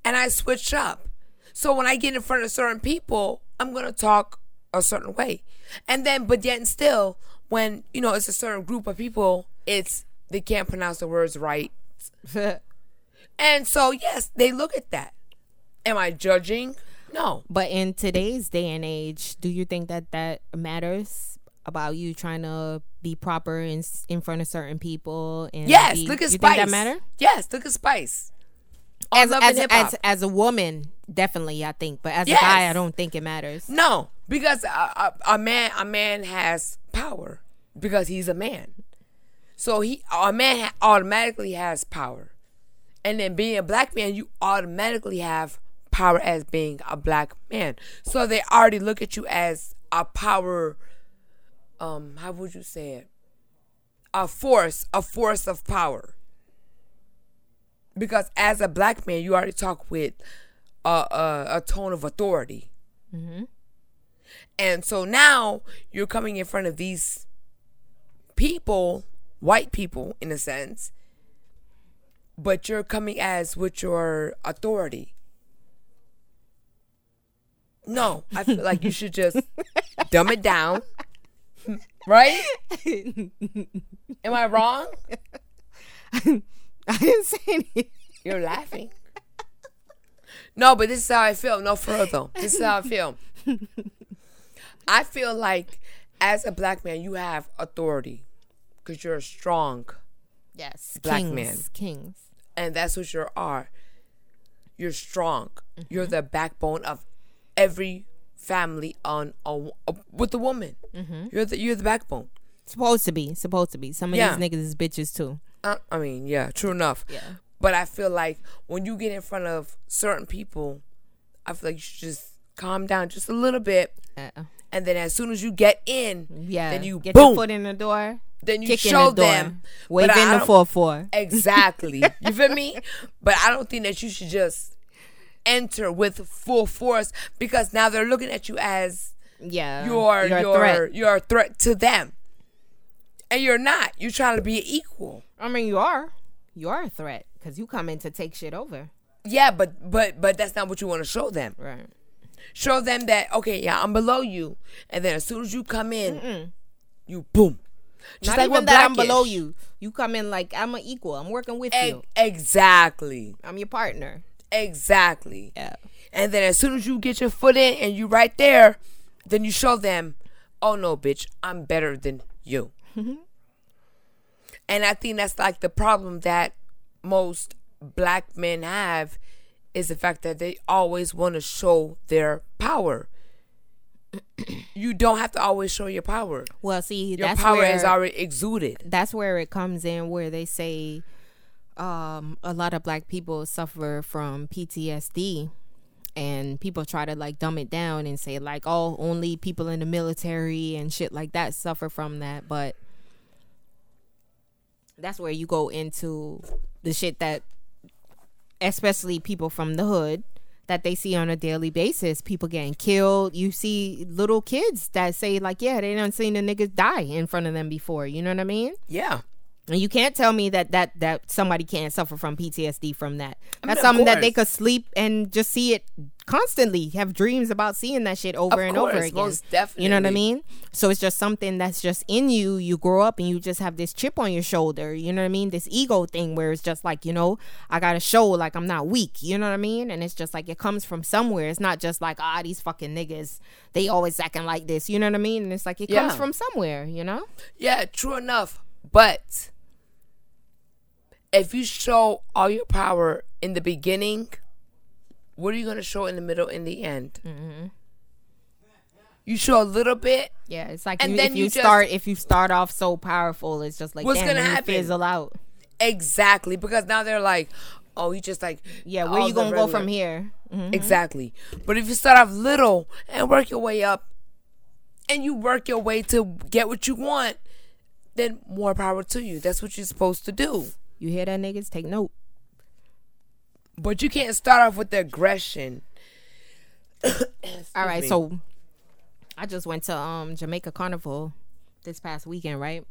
And I switch up. So when I get in front of certain people, I'm going to talk a certain way. And then, but yet and still, when, you know, it's a certain group of people, it's, they can't pronounce the words right. And so, yes, they look at that. Am I judging? No. But in today's day and age, do you think that that matters about you trying to be proper in in front of certain people? And Yes, be- look at you Spice. Think that matter? Yes, look at Spice. On As as, as as a woman, definitely, I think. But as a guy, I don't think it matters. No, because a, a, a man a man has power because he's a man. So he a man ha- automatically has power, and then being a black man, you automatically have power as being a black man. So they already look at you as a power. Um, how would you say it? A force, a force of power. Because as a black man, you already talk with a a, a tone of authority. Mm-hmm. And so now you're coming in front of these people, white people in a sense, but you're coming as with your authority. No, I feel like you should just dumb it down. Right? Am I wrong? I didn't say anything. You're laughing. No, but this is how I feel. No, for real though. This is how I feel. I feel like as a black man, you have authority because you're strong, Yes, Black kings, man. kings. and that's what you are. You're strong. You're the backbone of every family on a, a- with a woman. You're the you're the backbone. Supposed to be, supposed to be. Some of Yeah. these niggas is bitches too. Uh, I mean, yeah, true enough. Yeah. But I feel like when you get in front of certain people, I feel like you should just calm down just a little bit, Uh, and then as soon as you get in, yeah. then you get boom, your foot in the door. then you kick show the them. but waving I the four four. Exactly. you feel me? But I don't think that you should just enter with full force because now they're looking at you as Yeah, you're a you're threat. you're threat to them. And you're not. You're trying to be equal. I mean, you are, you are a threat because you come in to take shit over. Yeah, but but but that's not what you want to show them. Right. Show them that okay, yeah, I'm below you, and then as soon as you come in, you boom. Just Not like even that I'm below you. You come in like I'm an equal. I'm working with E- you. exactly, I'm your partner. exactly. Yeah. And then as soon as you get your foot in and you right there, then you show them, oh no, bitch, I'm better than you. and I think that's like the problem that most black men have is the fact that they always want to show their power. you don't have to always show your power. Well, see, Your that's power where is already exuded. that's where it comes in where they say um, a lot of black people suffer from PTSD and people try to like dumb it down and say like oh only people in the military and shit like that suffer from that but that's where you go into the shit that especially people from the hood that they see on a daily basis people getting killed. You see little kids that say like yeah they done seen the niggas die in front of them before. You know what i mean? Yeah. And you can't tell me that that that somebody can't suffer from PTSD from that. I mean, That's something that they could sleep and just see it constantly, have dreams about seeing that shit over Of and over course, again. most You know what I mean? So it's just something that's just in you. You grow up and you just have this chip on your shoulder. You know what I mean? This ego thing where it's just like, you know, I gotta show like I'm not weak. You know what I mean? And it's just like it comes from somewhere. It's not just like, ah, these fucking niggas, they always acting like this. You know what I mean? And it's like it comes from somewhere, you know? Yeah, true enough. But if you show all your power in the beginning, what are you going to show in the middle and the end? Mm-hmm. You show a little bit. Yeah, it's like And you, then if you you, just- start if you start off so powerful, it's just like What's damn, gonna happen? fizzle out. Exactly. Because now they're like, oh, you just like. Yeah, where you gonna go from here? Mhm. Exactly. But if you start off little and work your way up and you work your way to get what you want, then more power to you. That's what you're supposed to do. You hear that, niggas? Take note. But you can't start off with the aggression. All right, me. so I just went to um Jamaica Carnival this past weekend, right?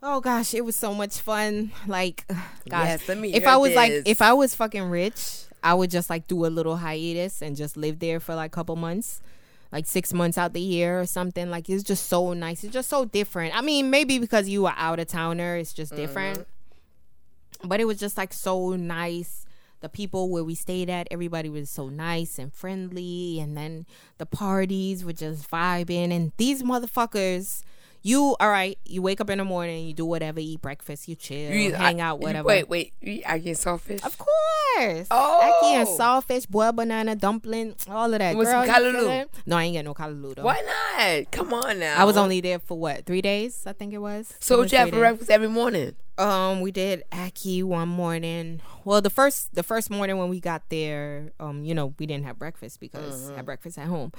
Oh gosh, it was so much fun. Like, gosh, Yes, if I was like, if I was fucking rich, I would just like do a little hiatus and just live there for like a couple months, like six months out the year or something. Like, it's just so nice. It's just so different. I mean, maybe because you are out of towner, it's just mm-hmm. different. But it was just like so nice. The people where we stayed at, everybody was so nice and friendly, and then the parties were just vibing. And these motherfuckers, You all right? You wake up in the morning, you do whatever, eat breakfast, you chill, You hang I- out, you- whatever. Wait, wait. You eat ackee and saltfish? Of course. Oh. Ackee and saltfish, boiled banana, dumpling, all of that. With some Girl, you? No, I ain't get no callaloo though. Why not? Come on now. I was only there for what three days? I think it was. So what you have for breakfast every morning? Um, we did ackee one morning. Well, the first the first morning when we got there, um, you know, we didn't have breakfast because I had breakfast at home.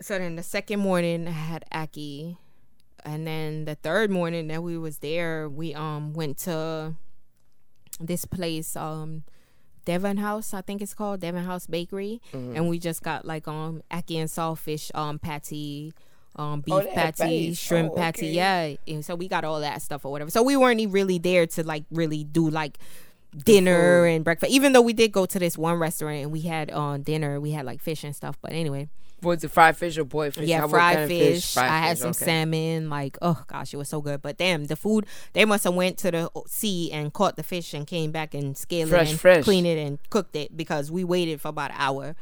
So then the second morning I had ackee, and then the third morning that we was there, we um went to this place, um, Devon House, I think it's called Devon House Bakery, and we just got like um ackee and saltfish um patty. Um, beef Oh, patty, shrimp Oh, patty, okay. yeah. And so we got all that stuff or whatever. So we weren't really there to like really do like dinner and breakfast. Even though we did go to this one restaurant and we had on uh, dinner, we had like fish and stuff. But anyway, Was it fried fish or boiled fish? yeah, fried kind of fish. Fried I had some okay. salmon. Like, oh gosh, it was so good. But damn, the food they must have went to the sea and caught the fish and came back and scaled Fresh, it and fresh. cleaned it and cooked it because we waited for about an hour.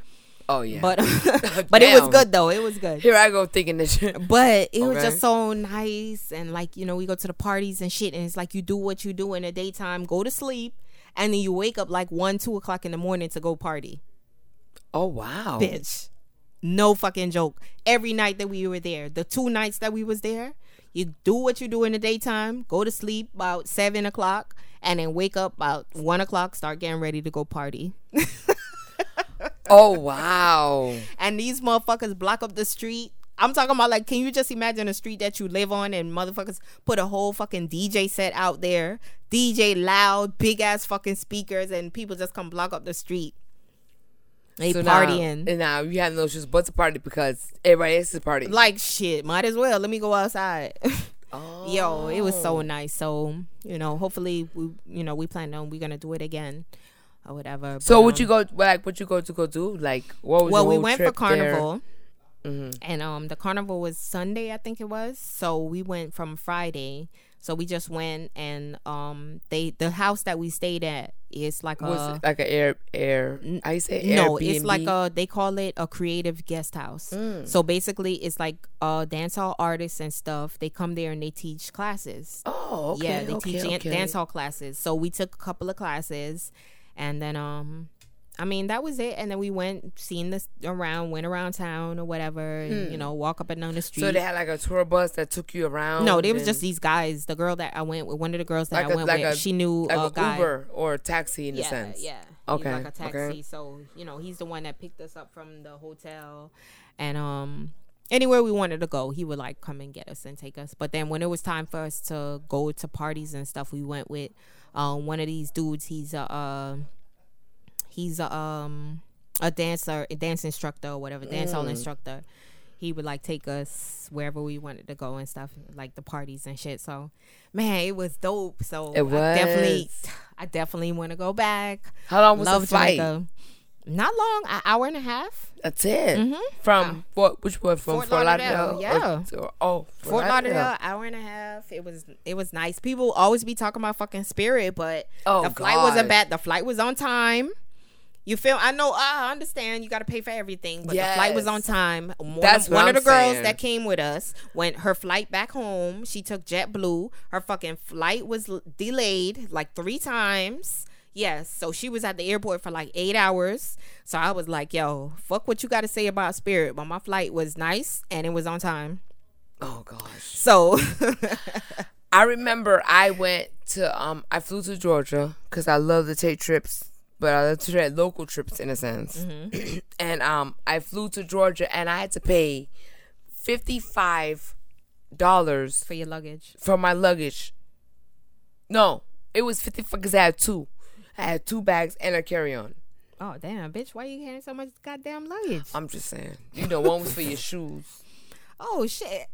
Oh yeah. But but it was good though. It was good. here I go thinking this shit. But it was just so nice and like you know we go to the parties and shit and it's like you do what you do in the daytime, go to sleep, and then you wake up like one two o'clock in the morning to go party. Oh wow. bitch. No fucking joke. Every night that we were there, the two nights that we was there, you do what you do in the daytime, go to sleep about seven o'clock, and then wake up about one o'clock, start getting ready to go party. Oh wow. And these motherfuckers block up the street. I'm talking about like, can you just imagine a street that you live on and motherfuckers put a whole fucking DJ set out there, DJ loud, big ass fucking speakers, and people just come block up the street. They So now- partying. and now you have no choice but to party because everybody else is partying. like shit might as well let me go outside oh. yo it was so nice so you know hopefully we you know we plan on we're gonna do it again or whatever So But, would um, you go like what you go to go do? Like what was well we went for carnival Mhm. and um the carnival was sunday i think it was so we went from friday so we just went and um they the house that we stayed at is like Was a like an air air I say no, it's like a they call it a creative guest house. Mm. So basically, it's like uh dancehall artists and stuff. They come there and they teach classes. Oh, okay. yeah, they okay, teach okay. dancehall classes. So we took a couple of classes, and then um, I mean that was it. And then we went seen this around, went around town or whatever, and you know walk up and down the street. Hmm. So they had like a tour bus that took you around. no, they was just these guys. The girl that I went with, one of the girls that Like I a- went like with, a- she knew like a a guy. Uber or a taxi in yeah, a sense. Yeah. Okay, like a taxi. okay. So, you know, he's the one that picked us up from the hotel. And um anywhere we wanted to go, he would like come and get us and take us. But then when it was time for us to go to parties and stuff, we went with um one of these dudes. He's a uh, he's a um a dancer, a dance instructor or whatever, dance Mm. hall instructor. He would like take us wherever we wanted to go and stuff, like the parties and shit. So, man, it was dope. So It I definitely, was. I definitely want to go back. How long was Love the flight? Jamaica. Not long, an hour and a half. That's it. Mhm. From what? Which one? From Fort Fort, Lauderdale, Lauderdale? yeah. Or- or- oh, Fort Lauderdale, hour and a half. It was it was nice. People always be talking about fucking Spirit, but Oh, the flight wasn't bad. The flight was on time. You feel? I know. I understand. You got to pay for everything, but the flight was on time. One, That's of, one of I'm the girls saying. that came with us went her flight back home. She took JetBlue. Her fucking flight was l- delayed like three times. Yes, so she was at the airport for like eight hours. So I was like, "Yo, fuck what you got to say about Spirit." But my flight was nice and it was on time. Oh gosh. So I remember I went to um I flew to Georgia because I love to take trips, but I to take local trips in a sense. Mm-hmm. and um I flew to Georgia and I had to pay fifty five dollars for your luggage. for my luggage. No, it was fifty because I had two. I had two bags and a carry on. Oh damn, bitch! Why are you carrying so much goddamn luggage? I'm just saying. You know, one was for your shoes. oh shit.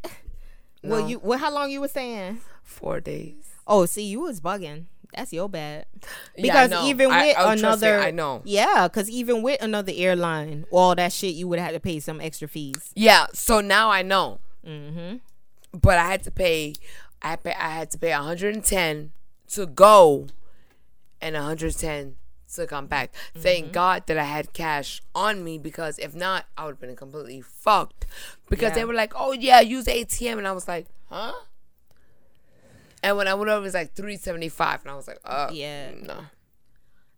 No. Well, you well, how long you was staying? Four days. Oh, see, you was bugging. That's your bad. Yeah, I Because know. even I- with trust me, another, I know. Yeah, because even with another airline, all that shit, you would have to pay some extra fees. Yeah, so now I know. Mm-hmm. but I had to pay. I pay, I had to pay 110 to go, and 110 to come back. Mm-hmm. Thank God that I had cash on me because if not, I would have been completely fucked. Because they were like, "Oh yeah, use ATM," and I was like, huh? And when I went over, it was like three seventy five, and I was like, oh Yeah. no.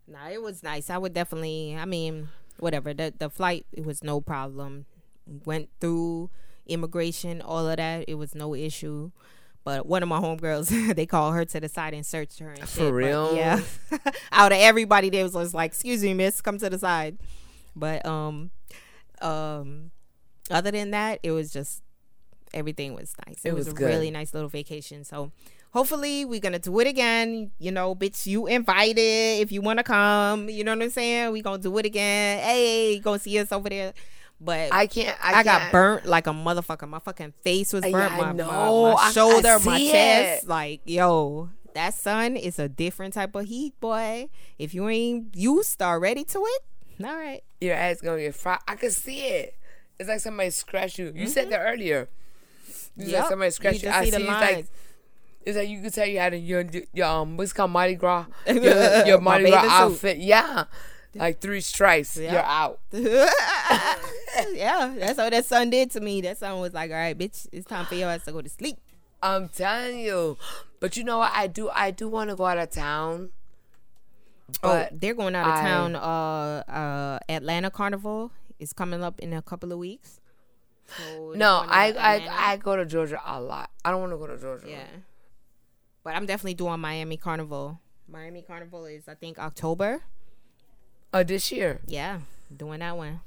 Nah, it was nice. I would definitely. I mean, whatever. The the flight it was no problem. Went through immigration, all of that. It was no issue. But one of my homegirls, they called her to the side and searched her. And For shit, but real? yeah. Out of everybody, there was just like, "Excuse me, miss, come to the side." But um, um, other than that, it was just everything was nice. It, It was, was a really nice little vacation. So hopefully we're gonna do it again. You know, bitch, you invited if you wanna come. You know what I'm saying? We gonna do it again. Hey, gonna see us over there. But I, I can't. I, got can't. burnt like a motherfucker. My fucking face was burnt. I my, my- my I- I shoulder, my chest. it. Like, yo, that sun is a different type of heat, boy. If you ain't used or ready to it, all right. Your ass gonna get fried. I can see it. It's like somebody scratched you. You said that earlier. You said Yep. somebody scratched you. just I see see. the It's like it's like you could tell you had a your, your um what's called Mardi Gras your, your Mardi Gras outfit. Yeah, like three stripes. Yep. You're out. yeah, that's what that sun did to me. That sun was like, all right, bitch, it's time for your ass to go to sleep. I'm telling you. But you know what? I do. I do want to go out of town. But oh, they're going out of I- town. Uh, uh, Atlanta Carnival is coming up in a couple of weeks. So no, I I I go to Georgia a lot. I don't want to go to Georgia. yeah, but I'm definitely doing Miami Carnival. Miami Carnival is I think October. Uh, this year Yeah, doing that one.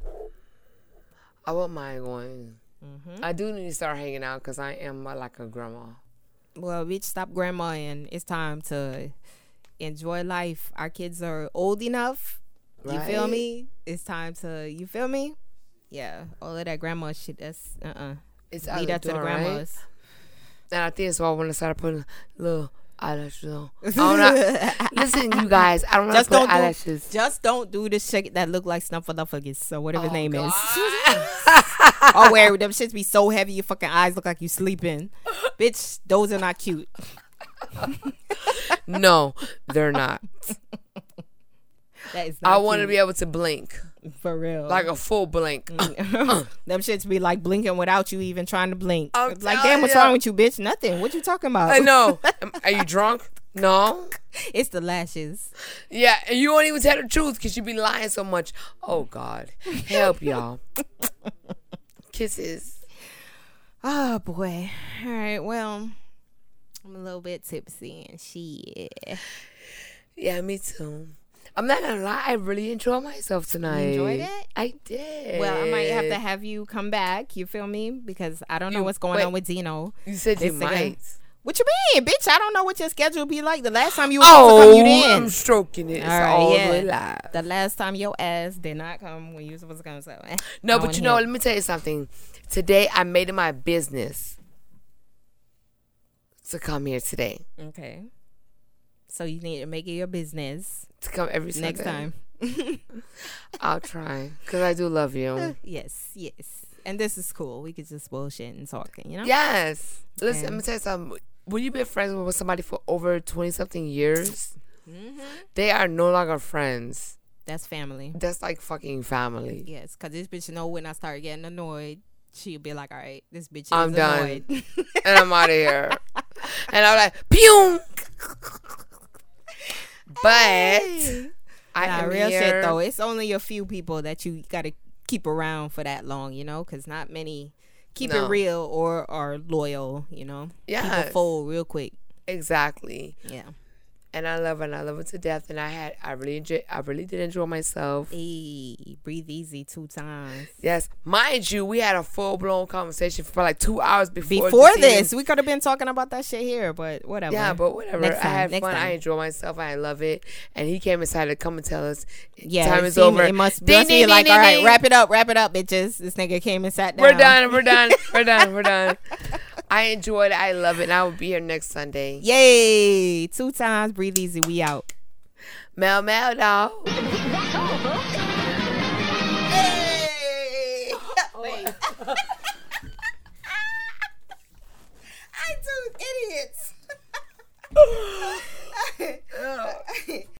I won't mind going. Mm-hmm. I do need to start hanging out because I am like a grandma. Well, bitch, stop grandma, and it's time to enjoy life. Our kids are old enough. You feel me? It's time to. You feel me? Yeah, all of that grandma shit. That's uh uh It's out the that to the door, right? grandmas. And I think that's why I want to start putting little eyelashes on. I don't know. Listen, you guys, I don't know Just don't do- eyelashes. Just don't do the shit that look like Snuffleupagus or whatever his Oh, name God. is. oh, where them shits be so heavy your fucking eyes look like you sleeping. Bitch, those are not cute. no, they're not. That is I want to be able to blink, for real. like a full blink. Mm. them shits be like blinking without you even trying to blink. I'm It's like, telling damn, what's ya. wrong with you, bitch? Nothing. What you talking about? I know. Am- Are you drunk? No. It's the lashes. Yeah, and you won't even tell the truth because you be lying so much. Oh God, help y'all. Kisses. Oh boy. All right. Well, I'm a little bit tipsy and shit. Yeah, me too. I'm not gonna lie. I really enjoyed myself tonight. enjoyed it? I did. Well, I might have to have you come back. You feel me? Because I don't know You- what's going wait. on with Dino. You said you again. might. What you mean, bitch? I don't know what your schedule be like. The last time you were supposed to come, you Oh, I'm stroking it. All right, all yeah. the. The last time your ass did not come when you were supposed to come. So eh, No, but you know, let me tell you something. Today, I made it my business to come here today. Okay. So you need to make it your business To come every Sunday. next time. I'll try because I do love you. yes, yes. And this is cool. We could just bullshit and talking, you know? Yes. Listen, Okay. let me tell you something. When you've been friends with somebody for over twenty something years, Mm-hmm. they are no longer friends. That's family. That's like fucking family. Yes, because this bitch know when I start getting annoyed, she'll be like, all right, this bitch is I'm done. And I'm out of here. and I'm like, pew. But I nah, am real here. shit though. It's only a few people that you gotta keep around for that long, you know, because not many keep No. it real or are loyal, you know. People Yes. fold real quick. Exactly. Yeah. And I love it. And I love it to death. And I had, I really enjoy, I really did enjoy myself. Hey, breathe easy two times. Yes, mind you, we had a full blown conversation for like two hours before. Before this this, we could have been talking about that shit here, but whatever. Yeah, but whatever. Next I time, had fun. I time. enjoy myself. I love it. And he came inside to come and tell us yeah, time is over. It must, Ding, must ding, be like, ding, all ding, right, wrap it up, wrap it up, bitches. This nigga came and sat down. We're done. We're done. We're done. We're done. I enjoyed it. I love it. And I will be here next Sunday. Yay! Two times, breathe easy. We out. Mel, Mel, dog. Hey! Wait. I do idiots.